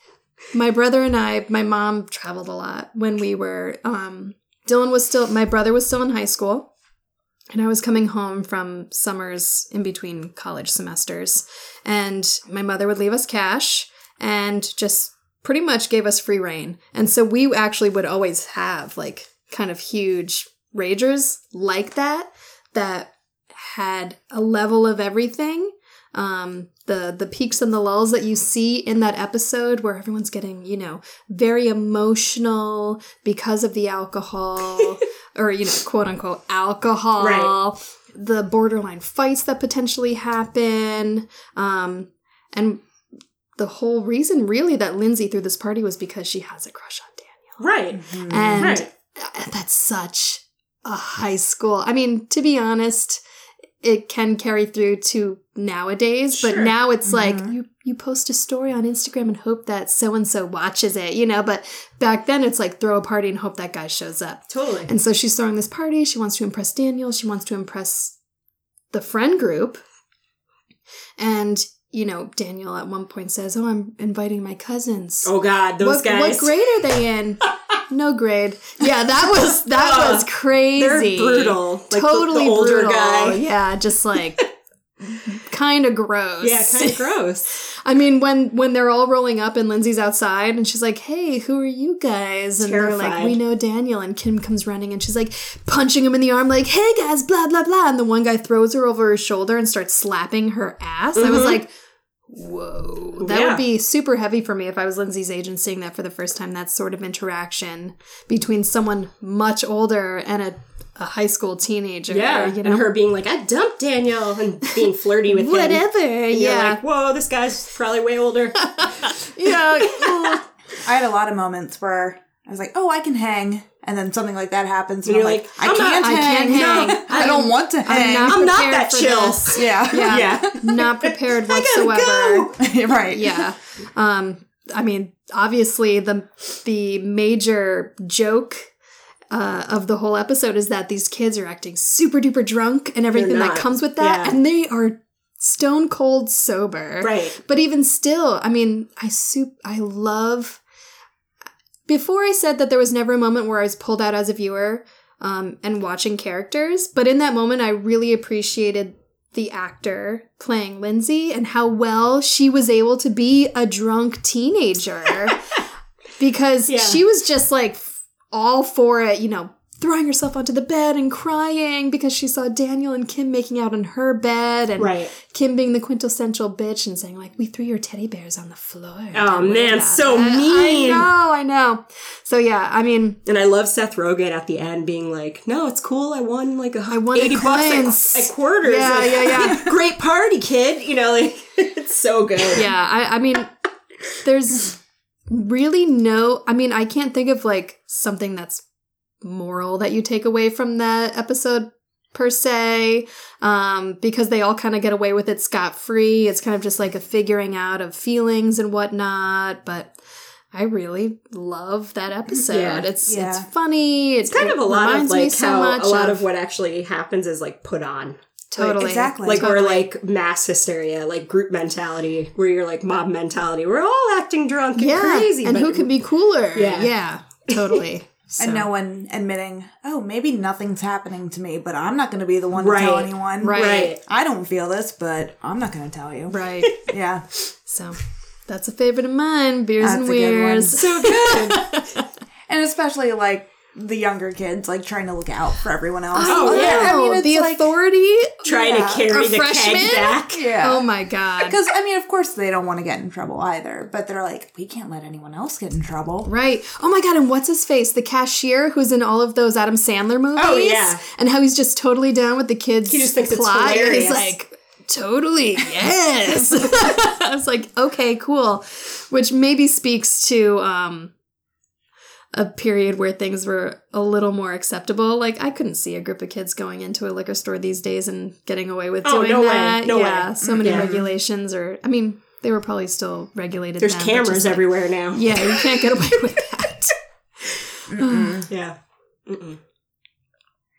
my brother and I, my mom traveled a lot when we were. Um, Dylan was still, my brother was still in high school, and I was coming home from summers in between college semesters, and my mother would leave us cash and just pretty much gave us free reign. And so we actually would always have like kind of huge ragers like that that had a level of everything. Um, the the peaks and the lulls that you see in that episode where everyone's getting, you know, very emotional because of the alcohol or you know, quote unquote alcohol. Right. The borderline fights that potentially happen. Um, and the whole reason really that Lindsay threw this party was because she has a crush on Daniel. Right. And Right. that's such a high school. I mean, to be honest, it can carry through to nowadays, but now it's like mm-hmm. you you post a story on Instagram and hope that so and so watches it, you know, but back then it's like throw a party and hope that guy shows up. Totally. And so she's throwing this party, she wants to impress Daniel, she wants to impress the friend group. And you know, Daniel at one point says, "Oh, I'm inviting my cousins." Oh God, those what, guys. what grade are they in? no grade. Yeah, that was that Ugh. was crazy. Brutal. Like totally the, older brutal. guy. Yeah, just like kind of gross. Yeah, kind of gross. I mean, when when they're all rolling up and Lindsay's outside and she's like, "Hey, who are you guys?" And they're like, "We know Daniel." And Kim comes running and she's like punching him in the arm, like, "Hey guys, blah blah blah." And the one guy throws her over his shoulder and starts slapping her ass. I was Mhm. like, "Whoa, that Yeah. would be super heavy for me if I was Lindsay's age and seeing that for the first time." That sort of interaction between someone much older and a, a high school teenager. Yeah, you know, and her being like, "I dumped Daniel," and being flirty with him. whatever. And you're yeah, like, whoa, this guy's probably way older. yeah. I had a lot of moments where I was like, "Oh, I can hang," and then something like that happens, and, And I'm you're like, like, "I I'm not- can't I hang. can't hang. No, I don't want to hang." not I'm not that chill. this. yeah, Yeah. yeah. not prepared whatsoever. go. right. Yeah. Um I mean, obviously the the major joke uh, of the whole episode is that these kids are acting super duper drunk and everything that comes with that, Yeah. and they are stone cold sober. Right. But even still, I mean, I soup I love before I said that there was never a moment where I was pulled out as a viewer um, and watching characters, but in that moment I really appreciated the actor playing Lindsay and how well she was able to be a drunk teenager because Yeah. she was just like all for it, you know, throwing herself onto the bed and crying because she saw Daniel and Kim making out in her bed and Right. Kim being the quintessential bitch and saying like, "We threw your teddy bears on the floor." Oh, man, so it." mean. I know, I know. So yeah, I mean, And I love Seth Rogen at the end being like, "No, it's cool. I won like a I won the 80 bucks coins." at, at quarters. Yeah, Like, yeah, yeah. Great party, kid. You know, like it's so good. yeah, I, I mean, there's really no. I mean, I can't think of like something that's moral that you take away from that episode per se um because they all kind of get away with it scot-free it's kind of just like a figuring out of feelings and whatnot but I really love that episode. Yeah. It's Yeah. it's funny. It's kind of a lot of like so how much a lot of what actually happens is like put on. totally exactly. Like Totally. we're like mass hysteria, like group mentality, where you're like mob mentality. We're all acting drunk and yeah, crazy. and who can be cooler? Yeah. yeah, totally. So- and no one admitting, oh, maybe nothing's happening to me, but I'm not going to be the one to tell anyone. Right. Right. I don't feel this, but I'm not going to tell you. right. Yeah. So that's a favorite of mine. Beers That's and a good weirs. So good. And especially like the younger kids, like trying to look out for everyone else. Oh, yeah. I mean, it's the like, authority. Trying Yeah. to carry A the freshman? keg back. yeah. Oh my god. Because, I mean, of course, they don't want to get in trouble either, but they're like, we can't let anyone else get in trouble. Right. Oh my god, and what's his face? The cashier who's in all of those Adam Sandler movies. Oh, yeah. And how he's just totally down with the kids. He just thinks it's plot. He's hilarious. like, totally, yes. I was like, okay, cool. Which maybe speaks to um a period where things were a little more acceptable. Like I couldn't see a group of kids going into a liquor store these days and getting away with Oh, doing no way. that. No yeah. way. So many Yeah. regulations or I mean, they were probably still regulated. There's then, cameras like- everywhere now. yeah, you can't get away with that. Yeah. Mm-mm.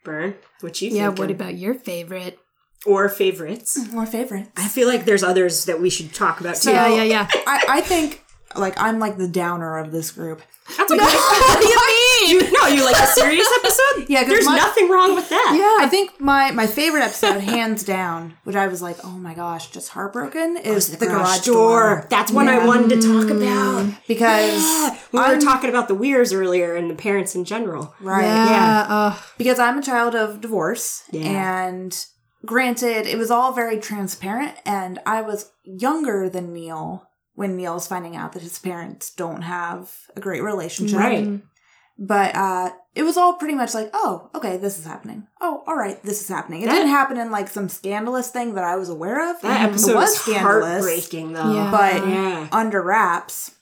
Burn. What you yeah, think? what about your favorite? or favorites? Or favorites. I feel like there's others that we should talk about too. yeah, yeah, yeah. I, I think, like, I'm like the downer of this group. That's okay. what do you mean? no, you like a serious episode? Yeah, There's my- nothing wrong with that. Yeah. I think my my favorite episode, hands down, which I was like, oh my gosh, just heartbroken, is The garage door. That's one I wanted to talk about. Because We were I'm- talking about the Weirs earlier and the parents in general. right, Yeah. Uh, because I'm a child of divorce, Yeah. and granted, it was all very transparent, and I was younger than Neil when Neil's finding out that his parents don't have a great relationship. Right. But uh, it was all pretty much like, oh, okay, this is happening. Oh, all right, this is happening. It That- didn't happen in like some scandalous thing that I was aware of. That It episode was was scandalous, heartbreaking, though. Yeah. but Yeah. under wraps.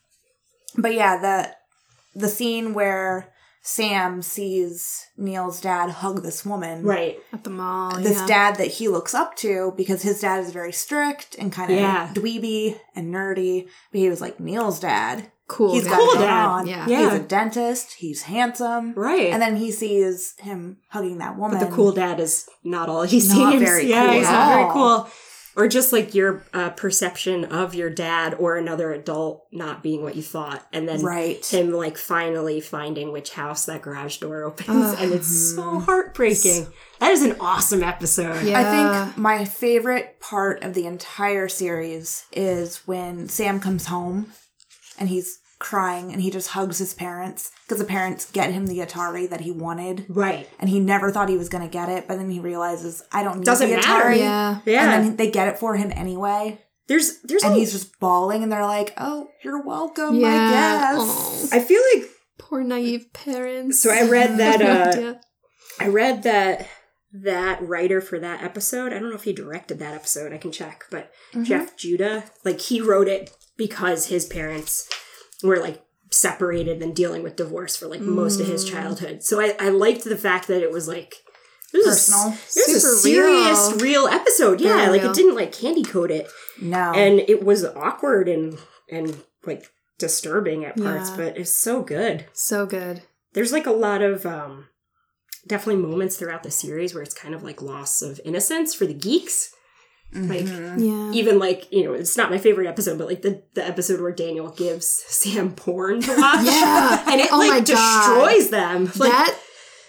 But yeah, the the scene where Sam sees Neil's dad hug this woman. Right. at the mall. This yeah. dad that he looks up to because his dad is very strict and kind of Yeah. dweeby and nerdy. But he was like Neil's dad. cool. He's guy. got Cool it dad. on. Yeah. He's a dentist. He's handsome. Right. And then he sees him hugging that woman. But the cool dad is not all he Not seems. very yeah, cool he's at not very cool. Or just like your uh, perception of your dad or another adult not being what you thought, and then Right. him like finally finding which house that garage door opens, and it's so heartbreaking. That is an awesome episode. Yeah. I think my favorite part of the entire series is when Sam comes home and he's crying and he just hugs his parents because the parents get him the Atari that he wanted. Right. And he never thought he was going to get it, but then he realizes I don't need Doesn't the matter. Atari. Yeah. Yeah. And then they get it for him anyway. there's there's And a, he's just bawling and they're like, "Oh, you're welcome, Yeah. I guess." Aw. I feel like Poor naive parents. So I read that, uh, idea. I read that that writer for that episode, I don't know if he directed that episode, I can check, but Jeff Judah, like he wrote it because his parents were like separated and dealing with divorce for like most of his childhood. So I, I liked the fact that it was like it was Personal. A, it was a serious, real. real, episode. Yeah, Very like real. it didn't like candy coat it, No. and it was awkward and and like disturbing at parts, Yeah. but it's so good. So good. There's like a lot of um definitely moments throughout the series where it's kind of like loss of innocence for the geeks. Like Yeah. even like, you know, it's not my favorite episode, but like the, the episode where Daniel gives Sam porn to watch. Yeah. And it Oh my like God. destroys them. Like that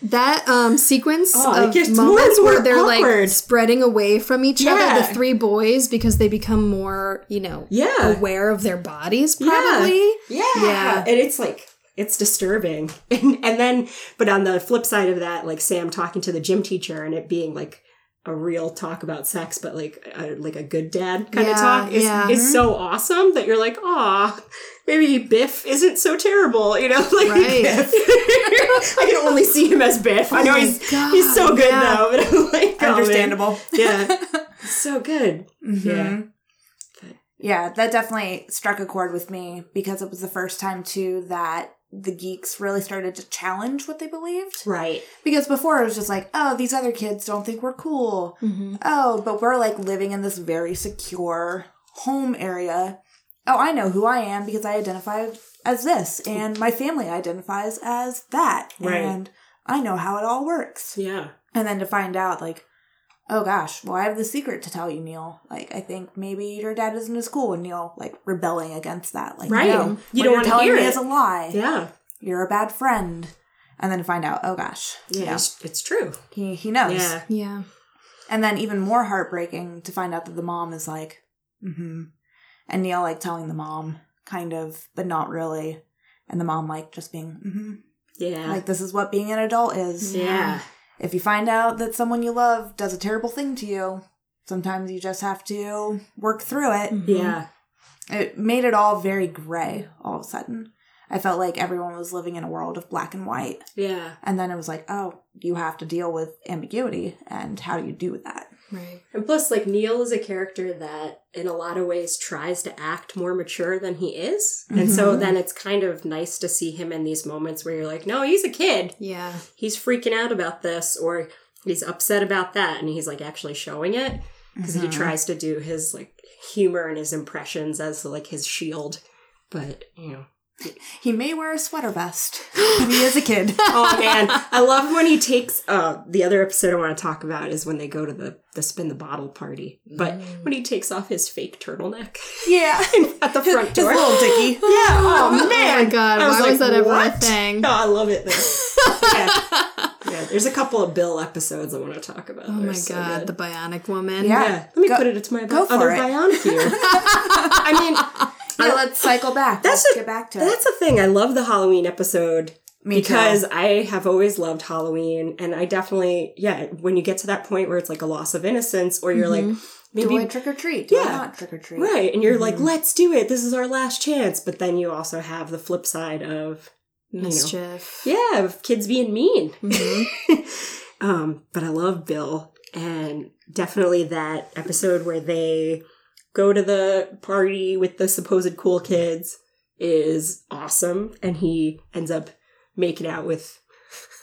that um sequence Oh, of moments more and where they're like spreading away from each other, the three boys, because they become more, you know, Yeah. aware of their bodies, Yeah. probably. Yeah. Yeah. And it's like it's disturbing. And and then but on the flip side of that, like Sam talking to the gym teacher and it being like a real talk about sex, but like a, like a good dad kind of talk is, yeah. is so awesome that you're like, ah, maybe Biff isn't so terrible, you know? Like Right. I can only see him as Biff. I know Oh my he's he's so good yeah. though, but I'm like, oh, man. Understandable. Yeah. so good. Yeah. Yeah, that definitely struck a chord with me because it was the first time too that the geeks really started to challenge what they believed. Right. Because before it was just like, oh, these other kids don't think we're cool. Mm-hmm. Oh, but we're like living in this very secure home area. Oh, I know who I am because I identify as this, and my family identifies as that. Right. And I know how it all works. Yeah. And then to find out, like, oh gosh, well, I have the secret to tell you, Neil. Like, I think maybe your dad isn't as cool, and Neil, like, rebelling against that. Like, Right. no, You don't wanna telling hear me it. is a lie. Yeah. You're a bad friend. And then find out, oh gosh, Yeah. you know, It's, it's true. he, he knows. Yeah. Yeah. And then even more heartbreaking to find out that the mom is like, mm-hmm. And Neil like telling the mom, kind of, but not really. And the mom like just being, mm-hmm. Yeah. Like this is what being an adult is. yeah. If you find out that someone you love does a terrible thing to you, sometimes you just have to work through it. Mm-hmm. Yeah. It made it all very gray all of a sudden. I felt like everyone was living in a world of black and white. Yeah. And then it was like, oh, you have to deal with ambiguity and how do you do with that? Right. And plus, like, Neil is a character that, in a lot of ways, tries to act more mature than he is. And so mm-hmm. then it's kind of nice to see him in these moments where you're like, no, he's a kid. Yeah. He's freaking out about this, or he's upset about that, and he's, like, actually showing it. Because he mm-hmm. tries to do his, like, humor and his impressions as, like, his shield. But, you know. He may wear a sweater vest, but he is a kid. Oh man, I love when he takes. Uh, the other episode I want to talk about is when they go to the the spin the bottle party. But when he takes off his fake turtleneck yeah. at the front His door, little dicky. yeah. Oh Oh man, my god, I why was that ever a thing? No, I love it. Though. yeah. yeah, there's a couple of Bill episodes I want to talk about. Oh They're my so god, good. the bionic woman. Yeah. yeah. Let me Go- put it into my other it. bionic here. I mean, Yeah, let's cycle back. That's let's a- get back to That's it. the thing. I love the Halloween episode Me because too. I have always loved Halloween, and I definitely, yeah, when you get to that point where it's like a loss of innocence, or you're like, Do maybe I trick or treat? Do I Yeah. not trick or treat? right, and you're like, Mm-hmm. let's do it. This is our last chance. But then you also have the flip side of, Mischief. yeah, of kids being mean. Mhm. um, but I love Bill, and definitely that episode where they go to the party with the supposed cool kids is awesome, and he ends up making out with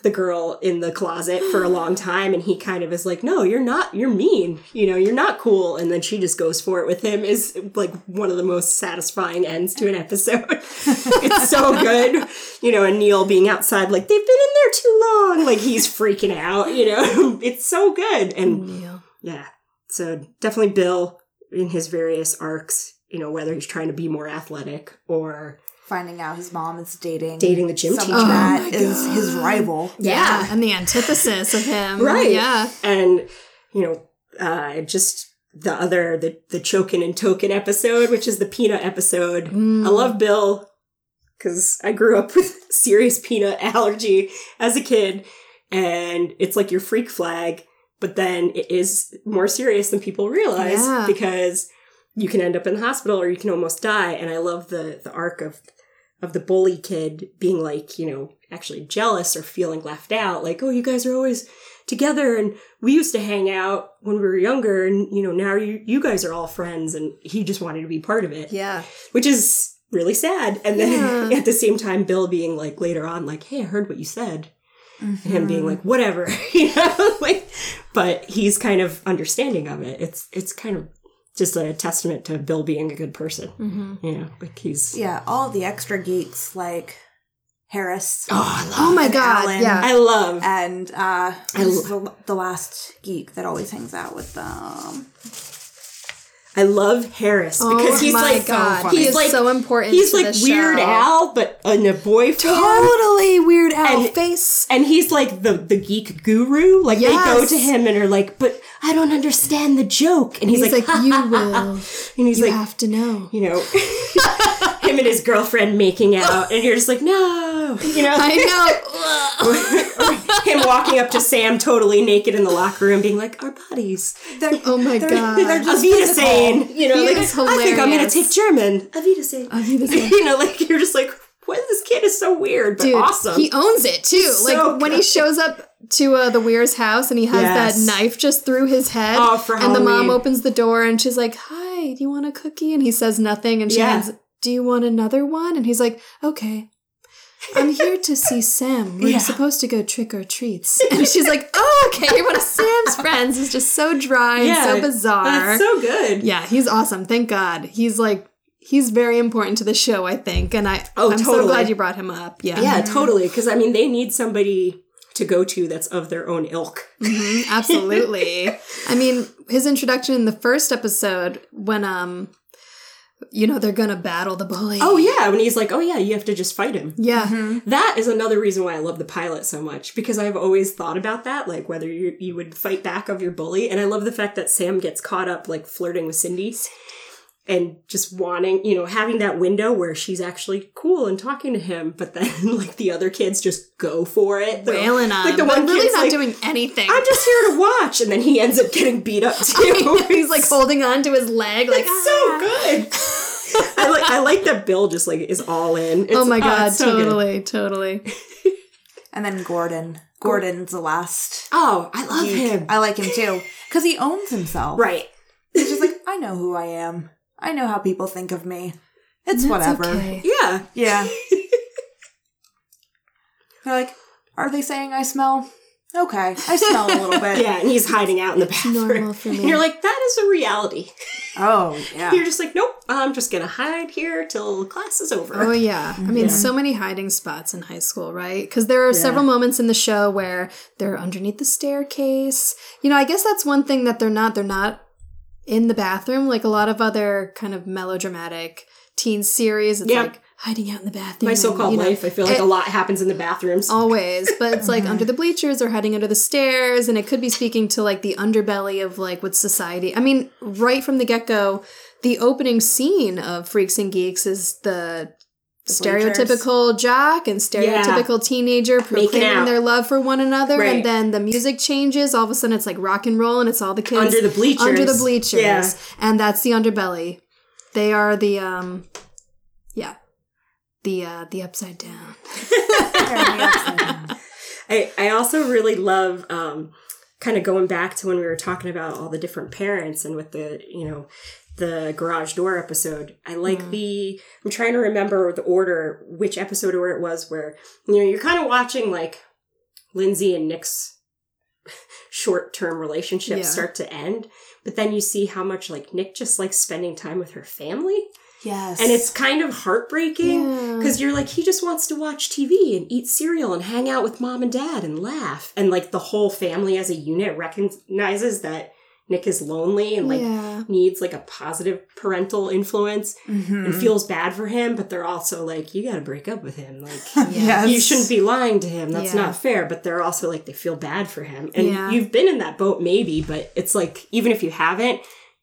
the girl in the closet for a long time. And he kind of is like no you're not you're mean. You know you're not cool. And then she just goes for it with him is like one of the most satisfying ends to an episode. It's so good. You know and neil being outside like they've been in there too long. Like he's freaking out you know. It's so good. And Neil. yeah. So definitely bill in his various arcs you know whether he's trying to be more athletic or Finding out his mom is dating Dating the gym teacher. that Oh my is his rival. Yeah. and the antithesis of him. Right. Yeah. and you know uh just the other the the chokin and tokin episode which is the peanut episode Mm. i love bill because i grew up with serious peanut allergy as a kid and it's like your freak flag but then it is more serious than people realize Yeah. because you can end up in the hospital or you can almost die and i love the the arc of of the bully kid being like you know actually jealous or feeling left out like oh you guys are always together and we used to hang out when we were younger and you know now you you guys are all friends and he just wanted to be part of it Yeah. which is really sad and then Yeah. at the same time bill being like later on like hey i heard what you said and him Mm-hmm. being like whatever you know like but he's kind of understanding of it it's it's kind of just a testament to Bill being a good person. Mm-hmm. You know, like he's. Yeah, all the extra geeks like Harris. Oh, I love. Oh my god, Alan. yeah. I love. And uh, I who's the, the last geek that always hangs out with them. I love Harris Oh because he's my like god, he he's is like so important. he's like Weird show. Al, but in a boy form. Totally Weird Al And- face. And he's like the the geek guru. Like they go to him and are like, "But I don't understand the joke." And he's, He's like, like, you will. and he's You like, have to know. you know, and his girlfriend making out, and you're just like, no, you know, I know. him walking up to Sam totally naked in the locker room, being like, our bodies, They're, Oh my they're, God. They're just Avita saying, you know, He like is I think I'm gonna take German, Avita saying, Avita you know, like you're just like, what? This kid is so weird, but Dude, awesome. he owns it too. like so when he shows up to uh, the Weir's house and he has Yes. that knife just through his head, Oh, for and the mom opens the door and she's like, "Hi, do you want a cookie?" And he says nothing, and she Yeah. hands, "Do you want another one?" And he's like, "Okay." I'm here to see Sam. We're Yeah. supposed to go trick or treats. And she's like, oh, okay, you're one of Sam's friends. It's just so dry and so bizarre. That's so good. Yeah, he's awesome. Thank God. He's like he's very important to the show, I think. And I Oh, I'm so totally. glad you brought him up. Yeah. Yeah, totally. Because I mean, they need somebody to go to that's of their own ilk. Mhm, absolutely. I mean, his introduction in the first episode when um you know they're gonna battle the bully. Oh yeah, when he's like, "Oh yeah, you have to just fight him." Yeah. Mm-hmm. That is another reason why I love the pilot so much because I've always thought about that, like whether you you would fight back of your bully, and I love the fact that Sam gets caught up like flirting with Cindy. And just wanting, you know, having that window where she's actually cool and talking to him, but then like the other kids just go for it, They're- Wailing on like the one really kid's not like, doing anything. I'm just here to watch, and then he ends up getting beat up too. He's like holding on to his leg, like It's so ah. good. I like I like that Bill just like is all in. It's, oh my ah, god, it's so good. totally, totally. And then Gordon. Gordon's the last. Oh, I love geek. him. I like him too. Because he owns himself. Right. He's just like, I know who I am. I know how people think of me. It's That's whatever. okay. Yeah. Yeah. They're like, are they saying I smell? Okay, I smell a little bit. Yeah, and he's hiding out in the bathroom. normal for me. And you're like, that is a reality. Oh, yeah. You're just like, nope, I'm just gonna hide here till class is over. Oh yeah, I mean, Yeah. so many hiding spots in high school, right? Because there are several moments in the show where they're underneath the staircase. You know, I guess that's one thing that they're not. They're not in the bathroom like a lot of other kind of melodramatic teen series. It's Yeah. like hiding out in the bathroom. My so-called you know, life, I feel like it- a lot happens in the bathrooms. Always, but it's like under the bleachers or hiding under the stairs, and it could be speaking to like the underbelly of like what society. I mean, right from the get go, the opening scene of Freaks and Geeks is the, stereotypical jock and stereotypical teenager proclaiming their love for one another, Right. and then the music changes. All of a sudden, it's like rock and roll, and it's all the kids Under the bleachers. under the bleachers, Yeah. and that's the underbelly. They are the um, yeah, the uh, the upside down. I, I also really love um, kind of going back to when we were talking about all the different parents and with the, you know, the garage door episode. I like mm. the, I'm trying to remember the order, which episode or where it was where, you know, you're kind of watching like Lindsay and Nick's short term relationship Yeah. start to end. But then you see how much like Nick just likes spending time with her family. yes. And it's kind of heartbreaking Yeah. because you're like, he just wants to watch TV and eat cereal and hang out with mom and dad and laugh. And like the whole family as a unit recognizes that Nick is lonely and like yeah. needs like a positive parental influence Mhm. and feels bad for him, but they're also like, you gotta break up with him. Like, Yes. you shouldn't be lying to him. That's Yeah. not fair. But they're also like, they feel bad for him. And Yeah. you've been in that boat maybe, but it's like, even if you haven't,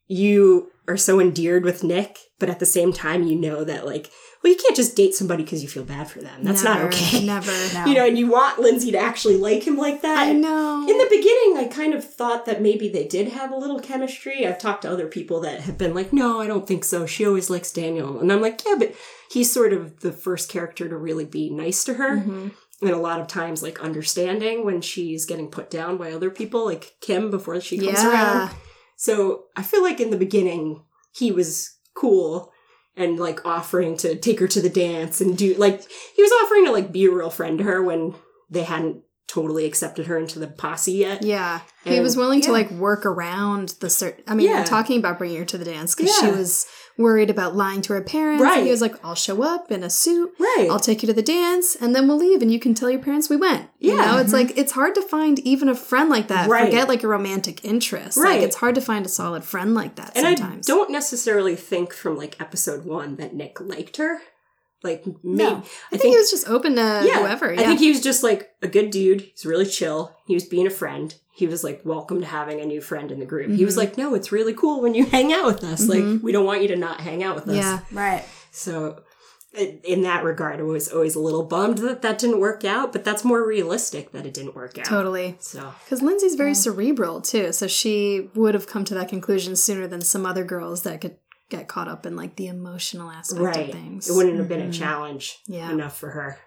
you are so endeared with Nick, but at the same time, you know that like, well, you can't just date somebody because you feel bad for them. That's not Never, okay. Never. No. You know, and you want Lindsay to actually like him like that. I know. In the beginning, I kind of thought that maybe they did have a little chemistry. I've talked to other people that have been like, no, I don't think so. She always likes Daniel. And I'm like, yeah, but he's sort of the first character to really be nice to her. Mhm. And a lot of times, like, understanding when she's getting put down by other people, like Kim before she comes Yeah. around. So I feel like in the beginning, he was cool and like offering to take her to the dance and do like he was offering to like be a real friend to her when they hadn't totally accepted her into the posse yet. Yeah. He was willing to like work around the certain. I mean, Yeah. talking about bringing her to the dance because she was worried about lying to her parents. Right. And he was like, I'll show up in a suit. Right. I'll take you to the dance and then we'll leave and you can tell your parents we went. You Yeah. know, it's mm-hmm. like, it's hard to find even a friend like that. Right. Forget like a romantic interest. Right. Like, it's hard to find a solid friend like that and sometimes. I don't necessarily think from like episode one that Nick liked her. Like, me, No. I think he was just open to whoever. Yeah. I think he was just like a good dude. He's really chill. He was being a friend. He was like welcome to having a new friend in the group. He was Mm-hmm. like, no, it's really cool when you hang out with us. Like, we don't want you to not hang out with us. yeah. Right. So, in that regard, I was always a little bummed that that didn't work out, but that's more realistic that it didn't work out. Totally. So, Because Lindsay's very cerebral too, so she would have come to that conclusion sooner than some other girls that could get caught up in like the emotional aspect right. of things. It wouldn't have been a mm-hmm. challenge Yeah. enough for her.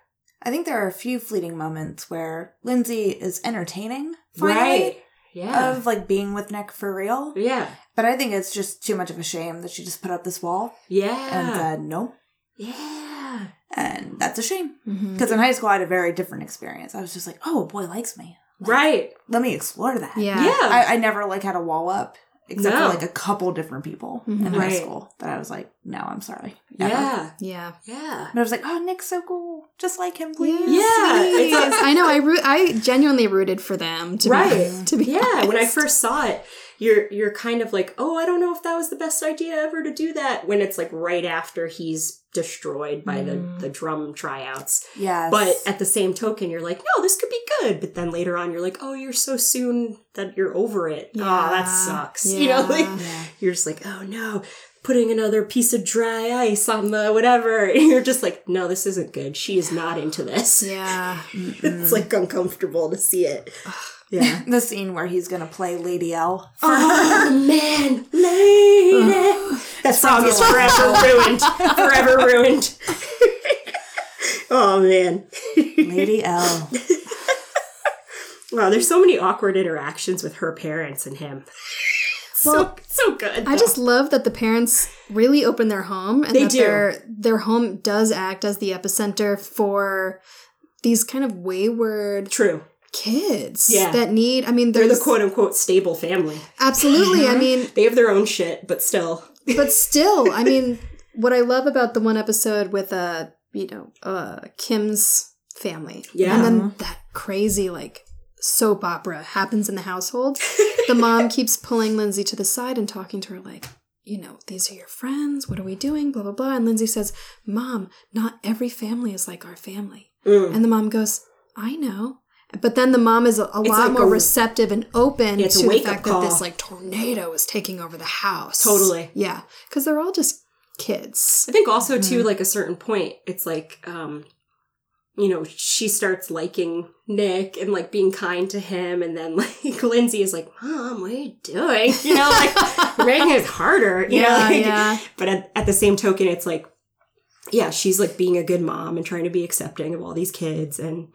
I think there are a few fleeting moments where Lindsay is entertaining, finally, Right. Yeah. of like being with Nick for real. yeah. But I think it's just too much of a shame that she just put up this wall Yeah. and uh, said no. yeah. And that's a shame. Mm-hmm. Because in high school, I had a very different experience. I was just like, oh, a boy likes me. Right. Let me explore that. Yeah. Yeah. I, I never like had a wall up except No. for like a couple different people in Mhm. high Right. school that I was like, no, I'm sorry. Never. Yeah. Yeah. Yeah. But I was like, oh, Nick's so cool. Just like him, please. Yeah, Please. it's a- I know. I root. I genuinely rooted for them. To Right. Be, to be Yeah, when I first saw it, you're you're kind of like, "Oh, I don't know if that was the best idea ever to do that." When it's like right after he's destroyed by the mm. the drum tryouts. Yeah. But at the same token, you're like, "No, this could be good." But then later on, you're like, "Oh, you're so soon that you're over it." Oh, that Yeah. sucks. You know, like Yeah. you're just like, "Oh no." Putting another piece of dry ice on the whatever. And you're just like, no, this isn't good. She is not into this. Yeah. It's like uncomfortable to see it. Yeah. the scene where he's going to play Lady L. Oh man, lady. that song is forever ruined. Forever ruined. oh man. Lady L. Wow, there's so many awkward interactions with her parents and him. Well, so so good. I just love that the parents really open their home and They that do. their their home does act as the epicenter for these kind of wayward true. Kids Yeah. that need I mean They're the quote unquote stable family. absolutely I mean They have their own shit, but still. but still I mean what I love about the one episode with uh you know uh Kim's family Yeah. and then that crazy like soap opera happens in the household the mom keeps pulling Lindsay to the side and talking to her like you know, these are your friends. What are we doing? Blah, blah, blah. And Lindsay says, Mom, not every family is like our family. Mm. And the mom goes, I know. But then the mom is a, a lot like more a- receptive and open Yeah, to the fact call. that this like tornado is taking over the house. Totally. Yeah. Because they're all just kids. I think also too, like a certain point, it's like, um, you know, she starts liking Nick and like being kind to him, and then like Lindsay is like, "Mom, what are you doing?" You know, like you're making it harder. You know, Yeah, like- yeah. But at, at the same token, it's like, yeah, she's like being a good mom and trying to be accepting of all these kids, and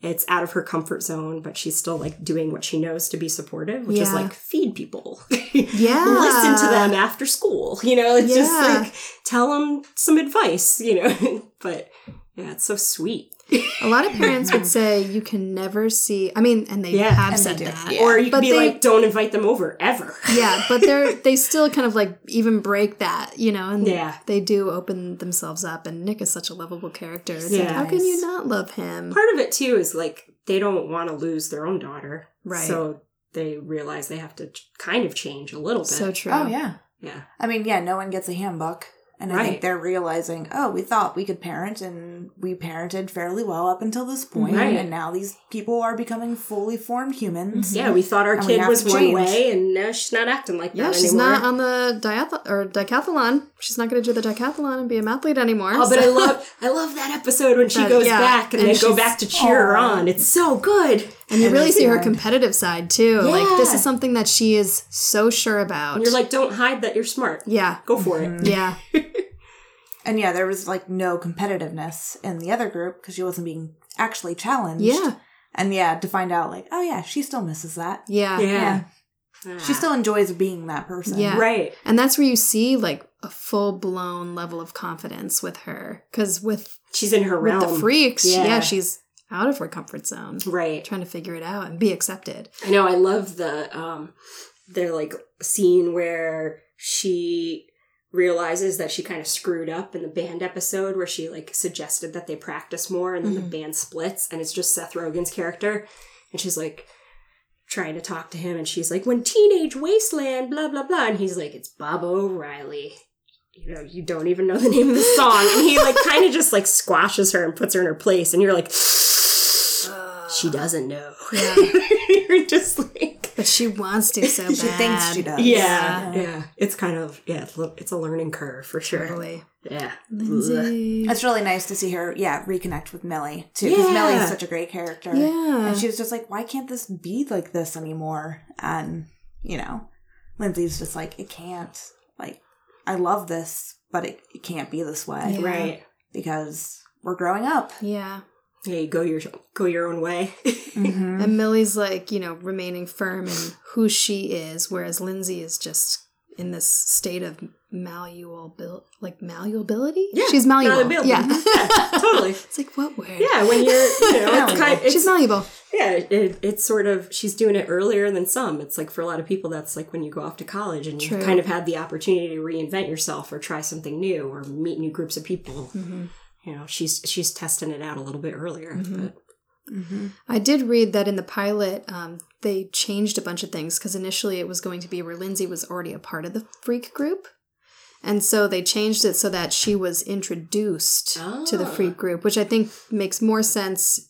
it's out of her comfort zone, but she's still like doing what she knows to be supportive, which is like feed people. Yeah. listen to them after school. You know, it's just like tell them some advice. You know, but yeah, it's so sweet. A lot of parents would say you can never see. I mean, and they Yeah, have and said do. that. Yeah. Or you But could be they- like, don't invite them over ever. yeah, but they're they still kind of like even break that, you know, and Yeah. they do open themselves up. And Nick is such a lovable character. It's like, Yeah. how can you not love him? Part of it too is like they don't want to lose their own daughter, Right. So they realize they have to kind of change a little bit. So true. Oh, yeah. yeah, I mean, yeah, no one gets a handbook. And I think they're realizing, oh, we thought we could parent and we parented fairly well up until this point, Right. And now these people are becoming fully formed humans. yeah. We thought our kid was to one change. way, and now she's not acting like Yeah, that she's anymore. not on the diath- or decathlon. She's not going to do the decathlon and be a mathlete anymore. Oh, but I love I love that episode when she goes yeah, back and, and they go back to cheer her on. It's so good. And you really see her competitive side too. Like this is something that she is so sure about. And you're like, don't hide that you're smart. yeah, Go for it. Mm-hmm. yeah, And yeah, there was like no competitiveness in the other group because she wasn't being actually challenged. yeah, And yeah, to find out, like, oh yeah, she still misses that. yeah, Yeah. She still enjoys being that person. Yeah. Right. And that's where you see like a full blown level of confidence with her. Because with She's in her with realm. the freaks, yeah. Yeah. she's out of her comfort zone, Right. trying to figure it out and be accepted. I know. I love the um, their like scene where she realizes that she kind of screwed up in the band episode where she like suggested that they practice more and then the band splits and it's just Seth Rogen's character and she's like trying to talk to him and she's like when teenage wasteland blah blah blah and he's like it's Baba O'Riley you know you don't even know the name of the song and he like kind of just like squashes her and puts her in her place and you're like she doesn't know Yeah. you're just like But she wants to so bad. She thinks she does. yeah, yeah. It's kind of yeah. It's, it's a learning curve for sure. Totally. Yeah. Lindsay. It's really nice to see her, yeah, reconnect with Millie too, because Yeah. is such a great character. Yeah. and she was just like, "Why can't this be like this anymore?" And you know, Lindsay's just like, "It can't. Like, I love this, but it, it can't be this way Yeah. Right. because we're growing up." Yeah. Yeah. You go your go your own way. Mm-hmm. And Millie's like, you know, remaining firm in who she is, whereas Lindsay is just in this state of malleable, like malleability. Yeah, she's malleable. malleability. Yeah, Yeah, totally. it's like what word? Yeah. When you're, you know, it's kind. It's, she's malleable. yeah. It, it's sort of she's doing it earlier than some. It's like for a lot of people, that's like when you go off to college and you kind of had the opportunity to reinvent yourself or try something new or meet new groups of people. You know, she's she's testing it out a little bit earlier. But I did read that in the pilot, um, they changed a bunch of things because initially it was going to be where Lindsay was already a part of the freak group. And so they changed it so that she was introduced to the Ah. freak group, which I think makes more sense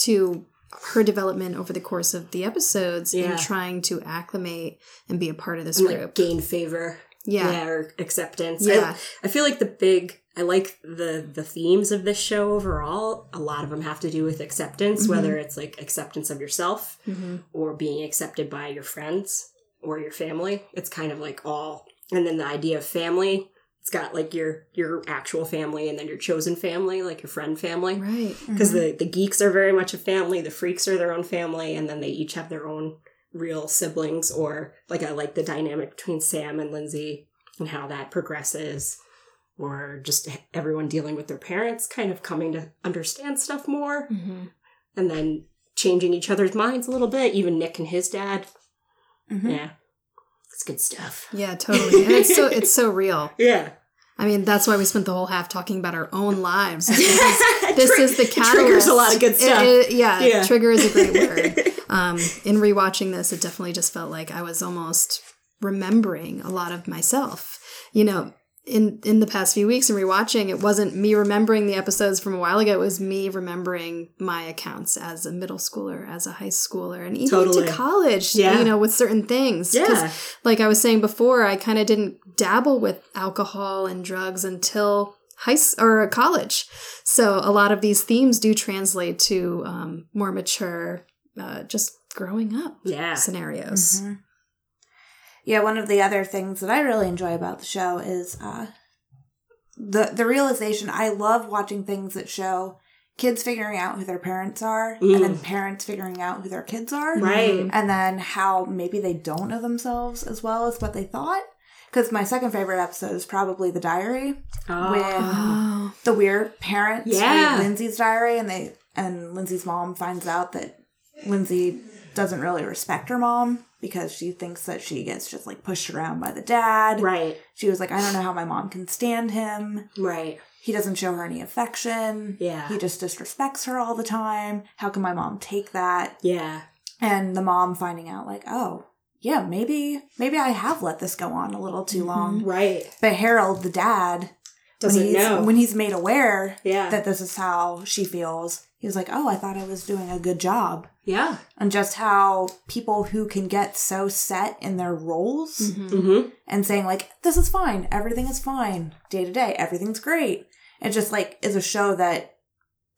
to her development over the course of the episodes Yeah. in trying to acclimate and be a part of this and group. like gain favor. Yeah. or acceptance. Yeah. I, I feel like the big I like the the themes of this show overall. A lot of them have to do with acceptance, mm-hmm. whether it's like acceptance of yourself mm-hmm. or being accepted by your friends or your family. It's kind of like all and then the idea of family. It's got like your your actual family and then your chosen family, like your friend family. Right. Because mm-hmm. the, the geeks are very much a family, the freaks are their own family, and then they each have their own real siblings. Or, like, I like the dynamic between Sam and Lindsay and how that progresses. Or just everyone dealing with their parents, kind of coming to understand stuff more, hmm and then changing each other's minds a little bit, even Nick and his dad. Mhm. Yeah. It's good stuff. Yeah, totally. And it's so it's so real. Yeah. I mean, that's why we spent the whole half talking about our own lives. this is the It catalyst. triggers a lot of good It- stuff. it- yeah, Yeah. trigger is a great word. Um, in rewatching this, it definitely just felt like I was almost remembering a lot of myself. You know, in in the past few weeks and rewatching, it wasn't me remembering the episodes from a while ago. It was me remembering my accounts as a middle schooler, as a high schooler, and even Totally. to college. Yeah. You know, with certain things. Yeah. like I was saying before, I kind of didn't dabble with alcohol and drugs until high or college. So a lot of these themes do translate to um, more mature, uh, just growing up Yeah. scenarios. Mhm. Yeah, one of the other things that I really enjoy about the show is uh, the the realization. I love watching things that show kids figuring out who their parents are, and then parents figuring out who their kids are, Right. and then how maybe they don't know themselves as well as what they thought. Because my second favorite episode is probably the diary Oh. when Oh, the weird parents Yeah. read Lindsay's diary, and they and Lindsay's mom finds out that Lindsay doesn't really respect her mom because she thinks that she gets just like pushed around by the dad. Right. She was like, I don't know how my mom can stand him. Right. He doesn't show her any affection. Yeah. He just disrespects her all the time. How can my mom take that? Yeah. And the mom finding out like, oh, yeah, maybe maybe I have let this go on a little too mm-hmm. long. Right. But Harold, the dad, Doesn't when he's, know. when he's made aware Yeah. that this is how she feels, he's like, "Oh, I thought I was doing a good job." yeah. And just how people who can get so set in their roles Mm-hmm. and saying like, "This is fine, everything is fine, day to day, everything's great," it just like is a show that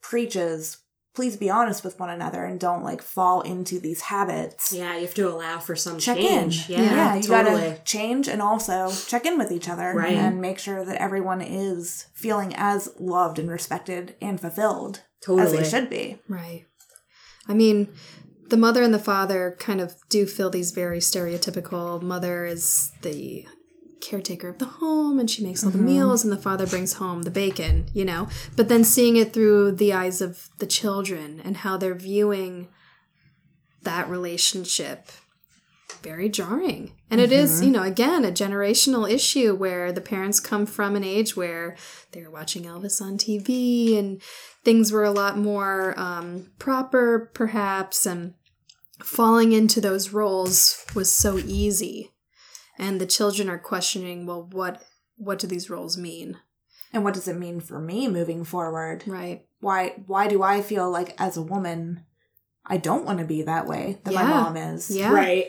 preaches. Please be honest with one another and don't like fall into these habits. Yeah, you have to allow for some Check change. in. Yeah, you totally. gotta change and also check in with each other Right. and make sure that everyone is feeling as loved and respected and fulfilled as they should be. right. I mean, the mother and the father kind of do fill these very stereotypical. Mother is the caretaker of the home and she makes all the meals and the father brings home the bacon, you know. But then seeing it through the eyes of the children and how they're viewing that relationship very jarring. And it is, you know, again, a generational issue where the parents come from an age where they were watching Elvis on TV and things were a lot more um, proper, perhaps, and falling into those roles was so easy. And the children are questioning, well, what what do these roles mean? And what does it mean for me moving forward? Right. Why why do I feel like as a woman I don't want to be that way that my mom is? Yeah. Right.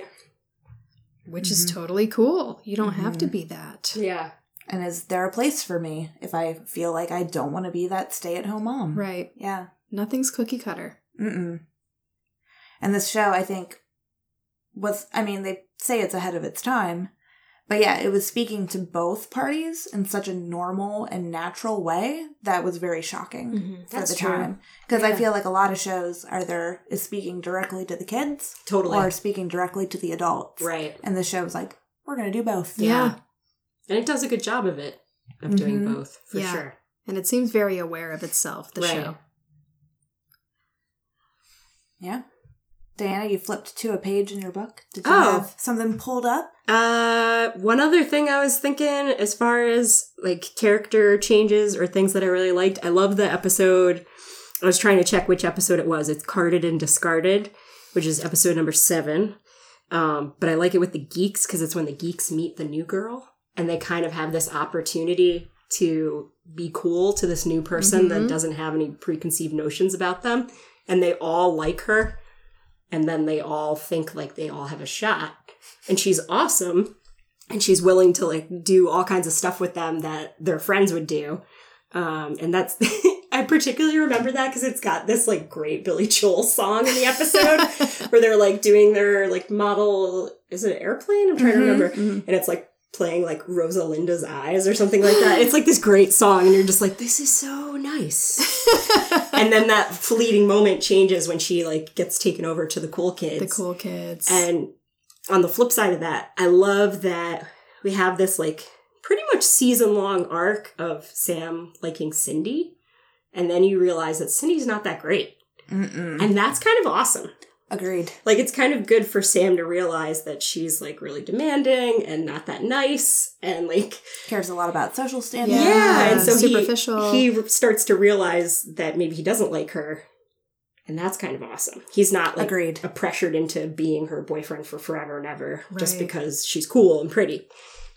Which is mm-hmm. totally cool. You don't have to mm-hmm. be that. Yeah. And is there a place for me if I feel like I don't want to be that stay at home mom? Right. Yeah. Nothing's cookie cutter. Mm-mm. And this show, I think, was, I mean, they say it's ahead of its time, but yeah, it was speaking to both parties in such a normal and natural way that was very shocking Mm-hmm. for That's the true. time. Because I feel like a lot of shows either is speaking directly to the kids Totally. or speaking directly to the adults. right. And the show was like, we're going to do both. Yeah. And it does a good job of it, of doing Mhm. both, for Yeah. sure. And it seems very aware of itself, the Right. show. Yeah. Diana, you flipped to a page in your book. Did you Oh. have something pulled up? Uh, one other thing I was thinking as far as like character changes or things that I really liked, I love the episode. I was trying to check which episode it was. It's Carded and Discarded, which is episode number seven. Um, but I like it with the geeks because it's when the geeks meet the new girl and they kind of have this opportunity to be cool to this new person that doesn't have any preconceived notions about them. And they all like her. And then they all think like they all have a shot. And she's awesome. And she's willing to like do all kinds of stuff with them that their friends would do. Um, and that's, I particularly remember that because it's got this like great Billy Joel song in the episode where they're like doing their like model, is it an airplane? I'm trying to remember. And it's like playing like Rosalinda's eyes or something like that. It's like this great song, and you're just like, this is so nice. and then that fleeting moment changes when she like gets taken over to the cool kids. The cool kids. And on the flip side of that, I love that we have this like pretty much season long arc of Sam liking Cindy. And then you realize that Cindy's not that great. Mm-mm. And that's kind of awesome. Agreed. Like it's kind of good for Sam to realize that she's like really demanding and not that nice and like Cares a lot about social standing. Yeah. yeah, and so superficial. he he starts to realize that maybe he doesn't like her. And that's kind of awesome. He's not like Agreed. pressured into being her boyfriend for forever and ever just because she's cool and pretty.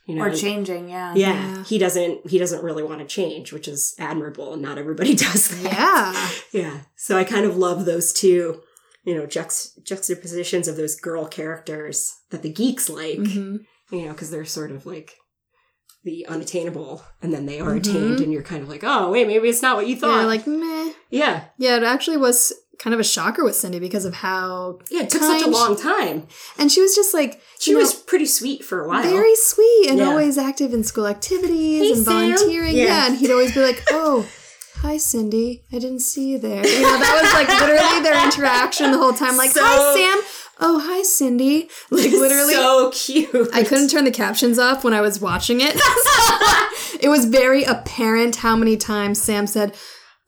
You know, Or changing, yeah. yeah, Yeah. he doesn't he doesn't really want to change, which is admirable and not everybody does that. yeah. Yeah. So I kind of love those two, you know, juxt- juxtapositions of those girl characters that the geeks like, hmm you know, because they're sort of like the unattainable and then they are Mhm. attained and you're kind of like, oh, wait, maybe it's not what you Yeah, thought. like meh. yeah. Yeah, it actually was kind of a shocker with Cindy because of how Yeah. It took such a long time. and she was just like She you know, was pretty sweet for a while. very sweet and Yeah. always active in school activities Hey, and volunteering. Yeah. Yeah. and he'd always be like, "Oh, hi, Cindy. I didn't see you there." You know, that was like literally their interaction the whole time. Like, So- "Hi, Sam. Oh, hi, Cindy." Like literally. so cute. I couldn't turn the captions off when I was watching it. it was very apparent how many times Sam said,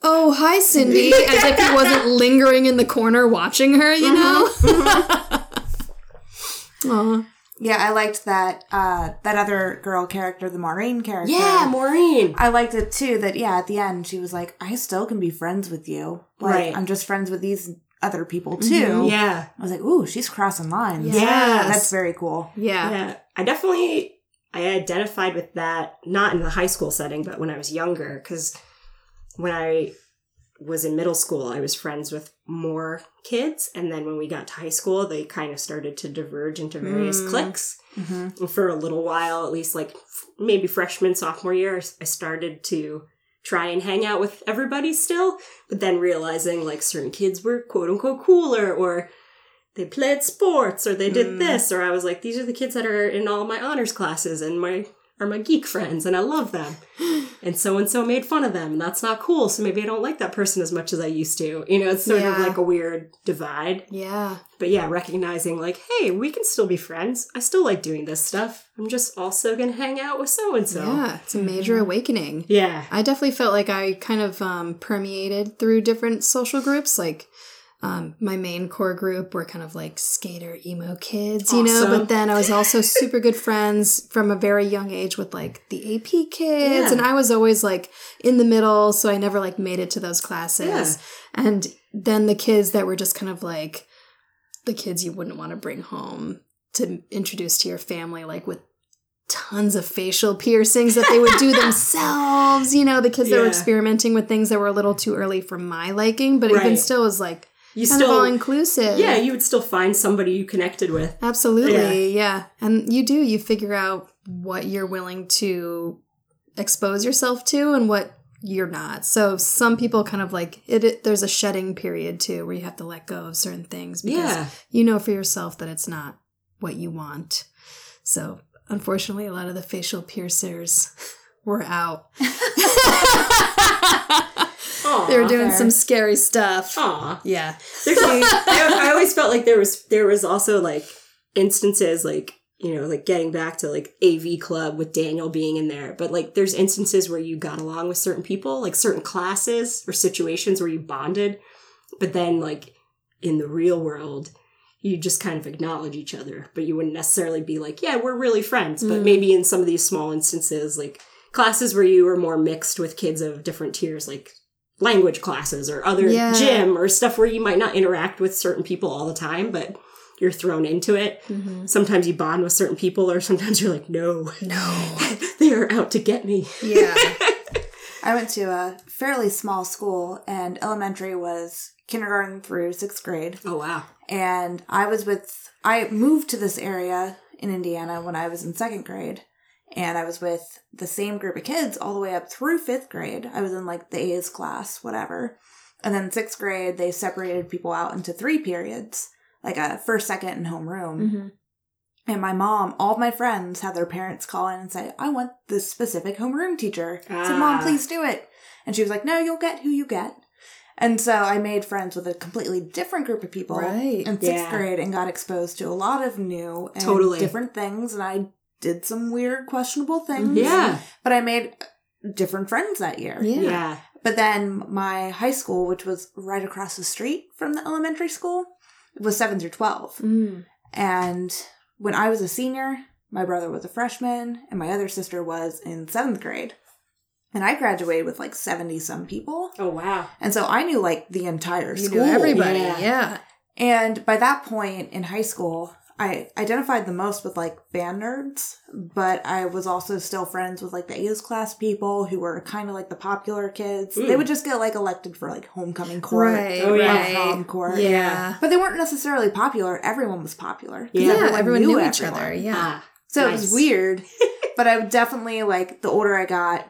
Oh, hi, Cindy, as if he wasn't lingering in the corner watching her, you know? Uh-huh. Aw. Yeah, I liked that uh that other girl character, the Maureen character. Yeah, Maureen. I liked it too that yeah, at the end she was like, I still can be friends with you. Like Right. I'm just friends with these other people too. Yeah. I was like, ooh, she's crossing lines. Yes. That's very cool. Yeah. Yeah, I definitely I identified with that not in the high school setting, but when I was younger because when I was in middle school, I was friends with more kids, and then when we got to high school, they kind of started to diverge into various Mm. cliques. hmm for a little while, at least like f- maybe freshman sophomore year, I started to try and hang out with everybody still, but then realizing like certain kids were quote unquote cooler or they played sports or they did Mm. this or I was like these are the kids that are in all my honors classes and my are my geek friends and I love them. And so and so made fun of them and that's not cool. So maybe I don't like that person as much as I used to. You know, it's sort of like a weird divide. Yeah. But yeah, recognizing like, hey, we can still be friends. I still like doing this stuff. I'm just also gonna hang out with so and so. Yeah. It's a major awakening. Yeah. I definitely felt like I kind of um, permeated through different social groups. Like um, my main core group were kind of like skater emo kids, you know. But then I was also super good friends from a very young age with like the AP kids, Yeah. and I was always like in the middle, so I never like made it to those classes. Yeah. And then the kids that were just kind of like the kids you wouldn't want to bring home to introduce to your family, like with tons of facial piercings that they would do themselves. You know, the kids that were experimenting with things that were a little too early for my liking, but even still was like You kind still of all inclusive. Yeah, you would still find somebody you connected with. Absolutely, yeah. And you do, you figure out what you're willing to expose yourself to and what you're not. So some people kind of like it, it there's a shedding period too where you have to let go of certain things because Yeah. you know for yourself that it's not what you want. So unfortunately a lot of the facial piercers were out. Aw. they were doing fair. some scary stuff. Aw. Yeah. I, I always felt like there was there was also like instances like you know like getting back to like AV club with Daniel being in there, but like there's instances where you got along with certain people, like certain classes or situations where you bonded, but then like in the real world. You just kind of acknowledge each other, but you wouldn't necessarily be like, yeah, we're really friends. But Mm. maybe in some of these small instances, like classes where you were more mixed with kids of different tiers, like language classes or other Yeah. gym or stuff where you might not interact with certain people all the time, but you're thrown into it. Mm-hmm. Sometimes you bond with certain people, or sometimes you're like, no, No. they are out to get me. Yeah. I went to a fairly small school, and elementary was kindergarten through sixth grade. Oh, wow. And I was with, I moved to this area in Indiana when I was in second grade. And I was with the same group of kids all the way up through fifth grade. I was in like the A's class, whatever. And then sixth grade, they separated people out into three periods, like a first, second, and homeroom. Mhm. And my mom, all my friends had their parents call in and say, I want this specific homeroom teacher. I said, Mom, Ah. please do it. And she was like, No, you'll get who you get. And so I made friends with a completely different group of people Right. in sixth Yeah. grade and got exposed to a lot of new and Totally. different things. And I did some weird, questionable things. Yeah. But I made different friends that year. Yeah. Yeah. But then my high school, which was right across the street from the elementary school, was 7 through 12. Mm. And when I was a senior, my brother was a freshman, and my other sister was in seventh grade. And I graduated with like 70 some people. Oh, wow. And so I knew like the entire You school. knew everybody. Yeah. Yeah. And by that point in high school, I identified the most with like band nerds, but I was also still friends with like the A's class people who were kind of like the popular kids. They Mm. would just get like elected for like homecoming court, Right. Oh, or yeah. prom court. Yeah. But they weren't necessarily popular. Everyone was popular. Yeah, Yeah. Everyone, knew, each everyone. other. Yeah. Ah, So it was weird. but I would definitely like the older I got,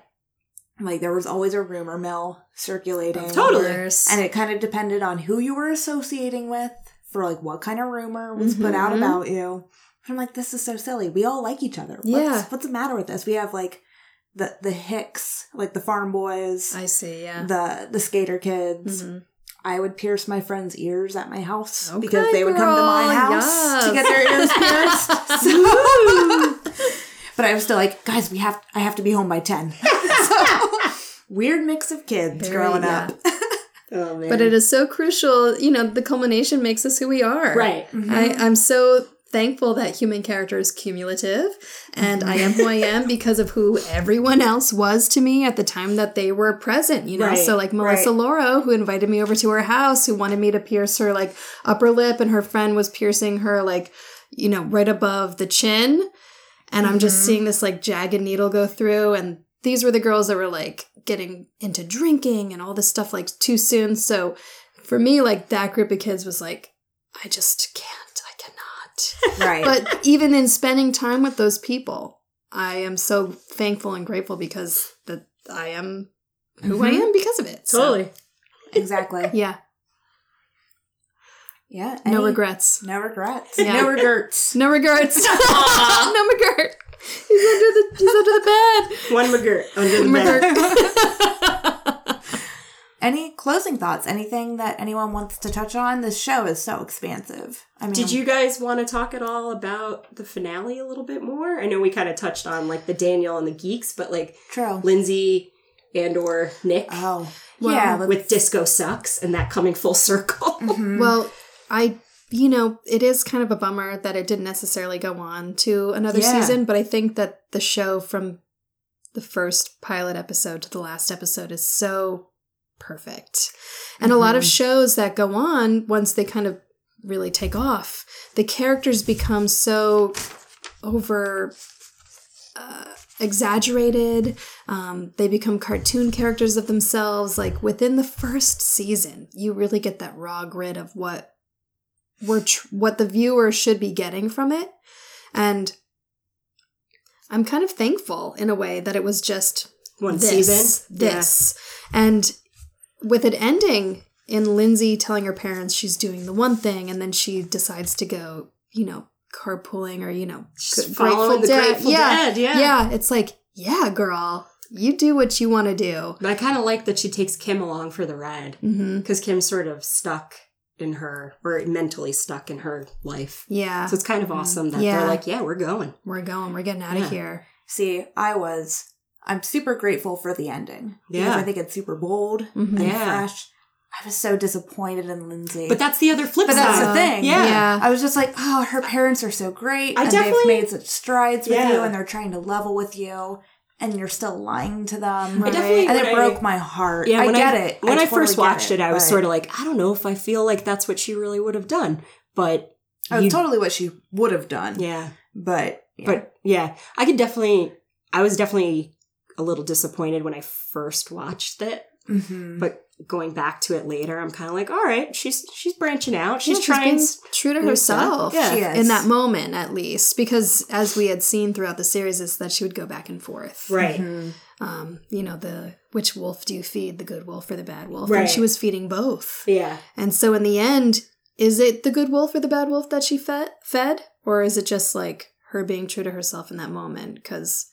like there was always a rumor mill circulating. Totally. And it kind of depended on who you were associating with for like what kind of rumor was put out Mhm. about you. I'm like, this is so silly. We all like each other. Yeah. What's, what's the matter with this? We have like the the Hicks, like the farm boys, I see. Yeah. the the skater kids. Mhm. I would pierce my friends' ears at my house Okay, because they would come to my girl, house to get their ears pierced. So- but I was still like, guys, we have I have to be home by ten. so, weird mix of kids Very, growing yeah. up. Oh, man. But it is so crucial. You know, the culmination makes us who we are. Right. I, mm-hmm. I'm so thankful that human character is cumulative and I am who I am because of who everyone else was to me at the time that they were present, you know? Right, so like Melissa right. Lauro, who invited me over to her house, who wanted me to pierce her like upper lip and her friend was piercing her like, you know, right above the chin. And I'm just mm-hmm. seeing this like jagged needle go through and these were the girls that were like getting into drinking and all this stuff like too soon. So for me, like that group of kids was like, I just can't. I cannot. right. but even in spending time with those people, I am so thankful and grateful because that I am who I mm-hmm. am because of it. So, Totally. exactly. yeah. Yeah. No regrets. No regrets. Yeah. No regrets. No regrets. no regret. He's under the he's under the bed. One McGirt under the bed. Any closing thoughts? Anything that anyone wants to touch on? This show is so expansive. I mean, Did you guys want to talk at all about the finale a little bit more? I know we kind of touched on like the Daniel and the geeks, but like True. Lindsay and or Nick Oh, Well, yeah. with Disco Sucks and that coming full circle. Mhm. Well, I you know, it is kind of a bummer that it didn't necessarily go on to another Yeah. season, but I think that the show from the first pilot episode to the last episode is so perfect. And a lot of shows that go on once they kind of really take off, the characters become so over uh, exaggerated. Um, they become cartoon characters of themselves. Like within the first season, you really get that raw grit of what we're tr- what the viewer should be getting from it, and I'm kind of thankful in a way that it was just One this, season. this, and with it ending in Lindsay telling her parents she's doing the one thing, and then she decides to go, you know, carpooling or you know, She's g- following the Grateful Dead, yeah. yeah. It's like, yeah, girl, you do what you want to do. But I kind of like that she takes Kim along for the ride mm-hmm. because Kim's sort of stuck in her, or mentally stuck in her life. Yeah, So it's kind of awesome that Yeah. they're like, yeah, we're going. we're going. We're getting out Yeah. of here. See, I was. I'm super grateful for the ending. Because Yeah. I think it's super bold Mhm. and Yeah. fresh. I was so disappointed in Lindsay. But that's the other flip But that's the thing. Yeah. Yeah. I was just like, oh, her parents are so great. I and definitely- they've made such strides with you and they're trying to level with you and you're still lying to them. I definitely- and it I- broke my heart. Yeah, I get I, it. When I, totally first watched it, I was sort of like, I don't know if I feel like that's what she really would have done. But you- totally what she would have done. yeah, But yeah. but yeah, I could definitely. I was definitely a little disappointed when I first watched it, Mhm. but going back to it later, I'm kind of like, all right, she's she's branching out. She's Yeah, trying. being true to herself. Yeah. In that moment at least because as we had seen throughout the series is that she would go back and forth right. Mhm. um you know the which wolf do you feed the good wolf or the bad wolf Right. and she was feeding both Yeah. and so in the end is it the good wolf or the bad wolf that she fed fed or is it just like her being true to herself in that moment because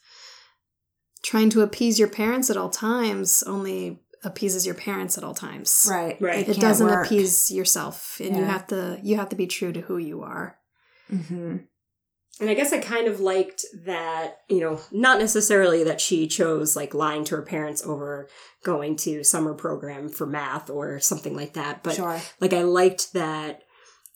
trying to appease your parents at all times only appeases your parents at all times Right. Right. it can't doesn't work. appease yourself and you have to you have to be true to who you are Mhm. And I guess I kind of liked that, you know, not necessarily that she chose like lying to her parents over going to summer program for math or something like that, but sure. like I liked that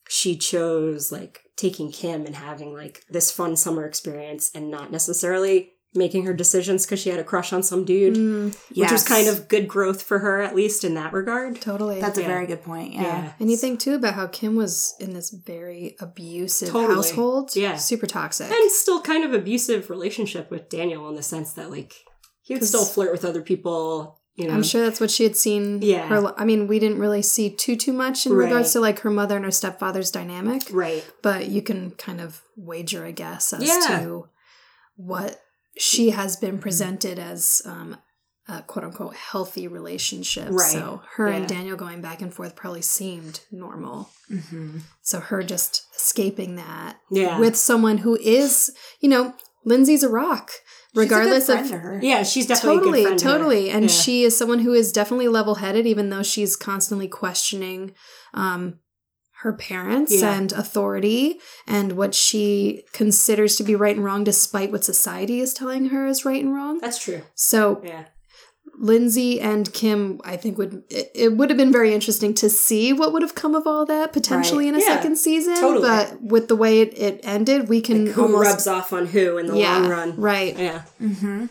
she chose like taking Kim and having like this fun summer experience and not necessarily making her decisions because she had a crush on some dude, Mm, which was kind of good growth for her at least in that regard. totally That's a very good point. Yeah. And you think too about how Kim was in this very abusive Totally. household. Yeah. Super toxic. and still kind of abusive relationship with Daniel in the sense that like he would still flirt with other people. You know, I'm sure that's what she had seen. Yeah. Her, I mean, we didn't really see too too much in Right. regards to like her mother and her stepfather's dynamic, right? but you can kind of wager, I guess, as Yeah. to what she has been presented as um, a quote unquote healthy relationship. Right. So her and Daniel going back and forth probably seemed normal. Mhm. So her just escaping that Yeah, with someone who is, you know, Lindsay's a rock, regardless a of her. yeah, she's definitely totally, a good friend to her. totally, and Yeah. she is someone who is definitely level-headed, even though she's constantly questioning um, her parents Yeah. and authority and what she considers to be right and wrong, despite what society is telling her is right and wrong. That's true. So Yeah, Lindsay and Kim, I think would it, it would have been very interesting to see what would have come of all that potentially in a Yeah, second season. totally. But with the way it, it ended, we can who almost rubs off on who in the yeah, long run? right. Yeah, Mm-hmm.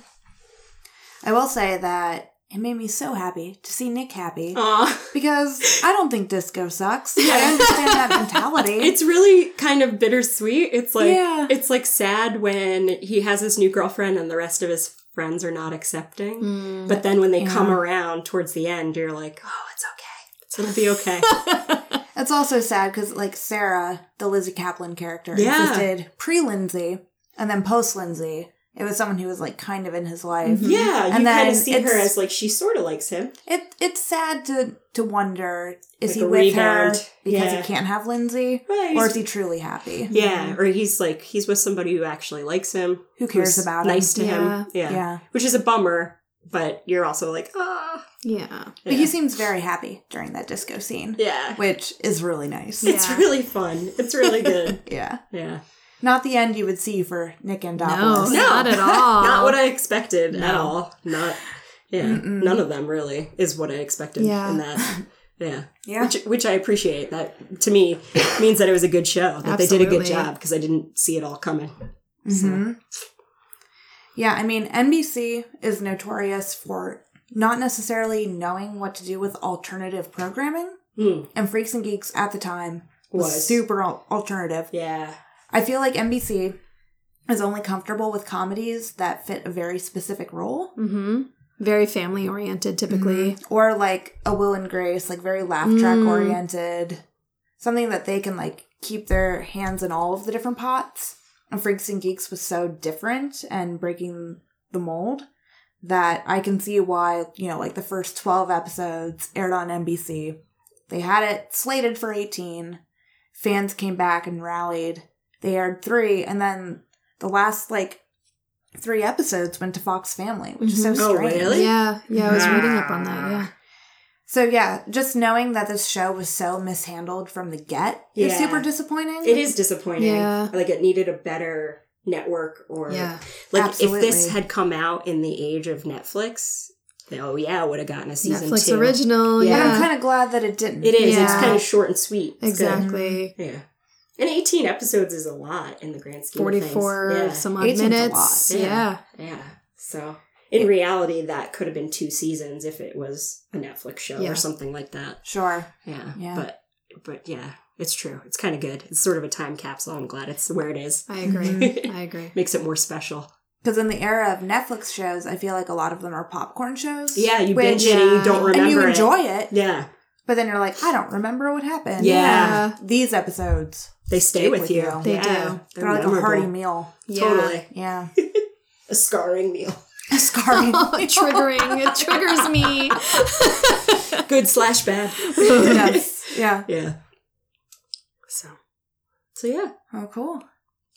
I will say that it made me so happy to see Nick happy Aw. because I don't think disco sucks. Yeah. I understand that mentality. It's really kind of bittersweet. It's like Yeah. it's like sad when he has his new girlfriend and the rest of his friends are not accepting. Mm. But then when they Yeah. come around towards the end, you're like, oh, it's okay. It'll be okay. It's also sad because, like, Sarah, the Lizzy Caplan character, Yeah. existed pre Lindsay and then post Lindsay. It was someone who was like kind of in his life. Mhm. Yeah, you And kind then of see her as like she sort of likes him. It it's sad to to wonder is Like he a with her because Yeah. he can't have Lindsay, Right. or is he truly happy? yeah, or he's like he's with somebody who actually likes him, Who cares who's about nice him? to Yeah. him. Yeah. Yeah. which is a bummer. But you're also like, ah, Yeah. But Yeah. he seems very happy during that disco scene, yeah. which is really nice. Yeah. It's really fun. It's really good. Yeah. yeah. Not the end you would see for Nick and Andopolis. No. not at all. Not what I expected at all. Not yeah. Mm-mm. None of them really is what I expected Yeah. in that. Yeah. Yeah. Which which I appreciate. That to me means that it was a good show. That they did a good job because I didn't see it all coming. So Mhm. Yeah, I mean, NBC is notorious for not necessarily knowing what to do with alternative programming. mm, And Freaks and Geeks at the time was, Was. super alternative. yeah. I feel like NBC is only comfortable with comedies that fit a very specific role. Mm-hmm. Very family oriented, typically. Or like a Will and Grace, like very laugh track Mm. oriented. Something that they can like keep their hands in all of the different pots. And Freaks and Geeks was so different and breaking the mold that I can see why, you know, like the first 12 episodes aired on NBC. They had it slated for 18. Fans came back and rallied. They aired three, and then the last like three episodes went to Fox Family, which is so Mhm. Oh, strange. really? Yeah, yeah, I was reading up on that. Yeah, So yeah, just knowing that this show was so mishandled from the get is Yeah. super disappointing. It is disappointing. Yeah. Like it needed a better network or yeah, like Absolutely. if this had come out in the age of Netflix, oh yeah, would have gotten a season Netflix two. original. Yeah. But I'm kind of glad that it didn't. It is. It's kind of short and sweet. It's good. exactly. Yeah. And 18 episodes is a lot in the grand scheme 44 of four things. some odd 18's a minutes. lot. Yeah. Yeah. Yeah. So in reality, that could have been two seasons if it was a Netflix show Yeah. or something like that. Sure. Yeah. Yeah. But but yeah, it's true. It's kind of good. It's sort of a time capsule. I'm glad it's where it is. I agree. I agree. Makes it more special. Because in the era of Netflix shows, I feel like a lot of them are popcorn shows. Yeah, you which- binge it and you don't remember and you it. enjoy it. Yeah. But then you're like, I don't remember what happened. Yeah. These episodes, They stay with, with you. you. They yeah. do. they're, like a hearty meal. Yeah. Totally. Yeah. A scarring meal. A scarring. Oh, Triggering. It triggers me. Good slash bad. yes. Yeah. Yeah. So. So yeah. Oh, cool.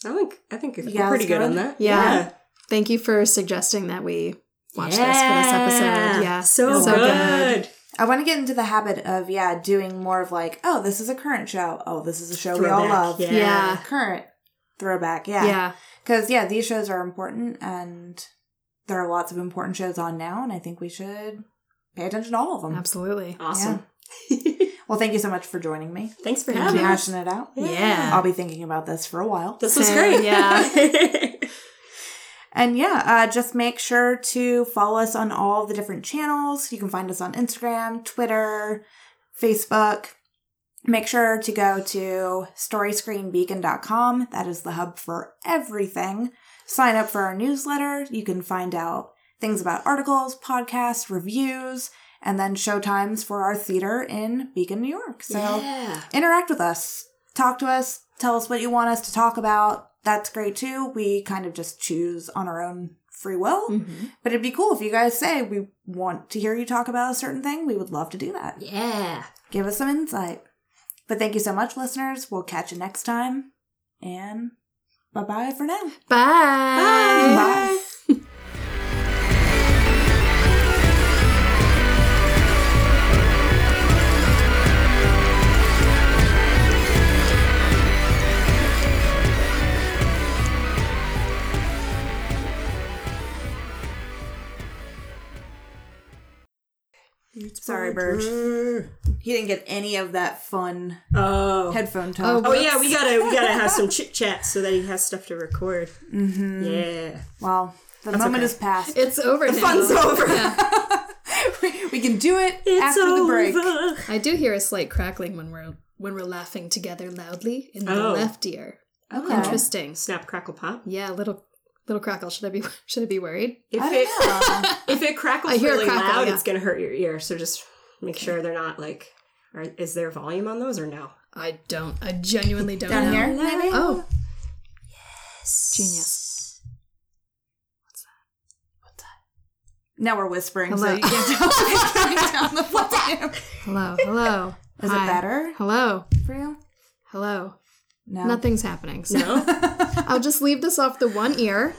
I think I think Yeah, we're pretty that's good on that. Yeah. Thank you for suggesting that we watch this for this episode. Yeah. So, So good. I want to get into the habit of, yeah, doing more of like, oh, this is a current show. Oh, this is a show we all love. Yeah. Yeah. Current throwback. Yeah. Yeah. Because, yeah, these shows are important and there are lots of important shows on now. And I think we should pay attention to all of them. Absolutely. Awesome. Well, thank you so much for joining me. Thanks for Thank having you. us. Hashing it out. Yeah. I'll be thinking about this for a while. This was Same, great. yeah. And yeah, uh, just make sure to follow us on all the different channels. You can find us on Instagram, Twitter, Facebook. Make sure to go to storyscreenbeacon.com. That is the hub for everything. Sign up for our newsletter. You can find out things about articles, podcasts, reviews, and then showtimes for our theater in Beacon, New York. So yeah. interact with us, talk to us, tell us what you want us to talk about. That's great too. We kind of just choose on our own free will. Mhm. But it'd be cool if you guys say we want to hear you talk about a certain thing. We would love to do that. Yeah. Give us some insight. But thank you so much, listeners. We'll catch you next time. And bye bye for now. Bye. Bye. Sorry, Burge. He didn't get any of that fun Oh. headphone talk. Oh oh yeah, we gotta we gotta have some chit chat so that he has stuff to record. Mm-hmm. Yeah. Well, the That's moment okay. is past. It's over The now. fun's over. we can do it It's after over. the break. I do hear a slight crackling when we're when we're laughing together loudly in the Oh. left ear. Okay. Interesting. Snap crackle pop. Yeah, a little little crackle. Should I be should I be worried? If I it don't know. if it crackles I hear really crackle, loud, yeah. it's gonna hurt your ear. So just make sure they're not like. Are, is there volume on those or no? I don't. I genuinely don't Down know. here, maybe? Oh. Yes. Genius. What's that? What's that? Now we're whispering, so you can't tell if down the volume. Hello, hello. Is it better Hello, for you? hello. No. Nothing's happening. So No? I'll just leave this off the one ear.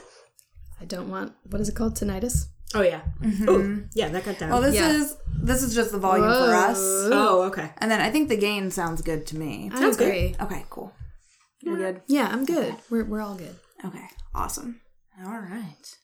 I don't want what is it called? Tinnitus. Oh yeah. Oh yeah, that got down. Well, this Yeah. is this is just the volume for us, oh okay. and then I think the gain sounds good to me. I Sounds good. Okay, cool. You're good. Yeah, I'm good. We're we're all good. Okay, awesome. All right.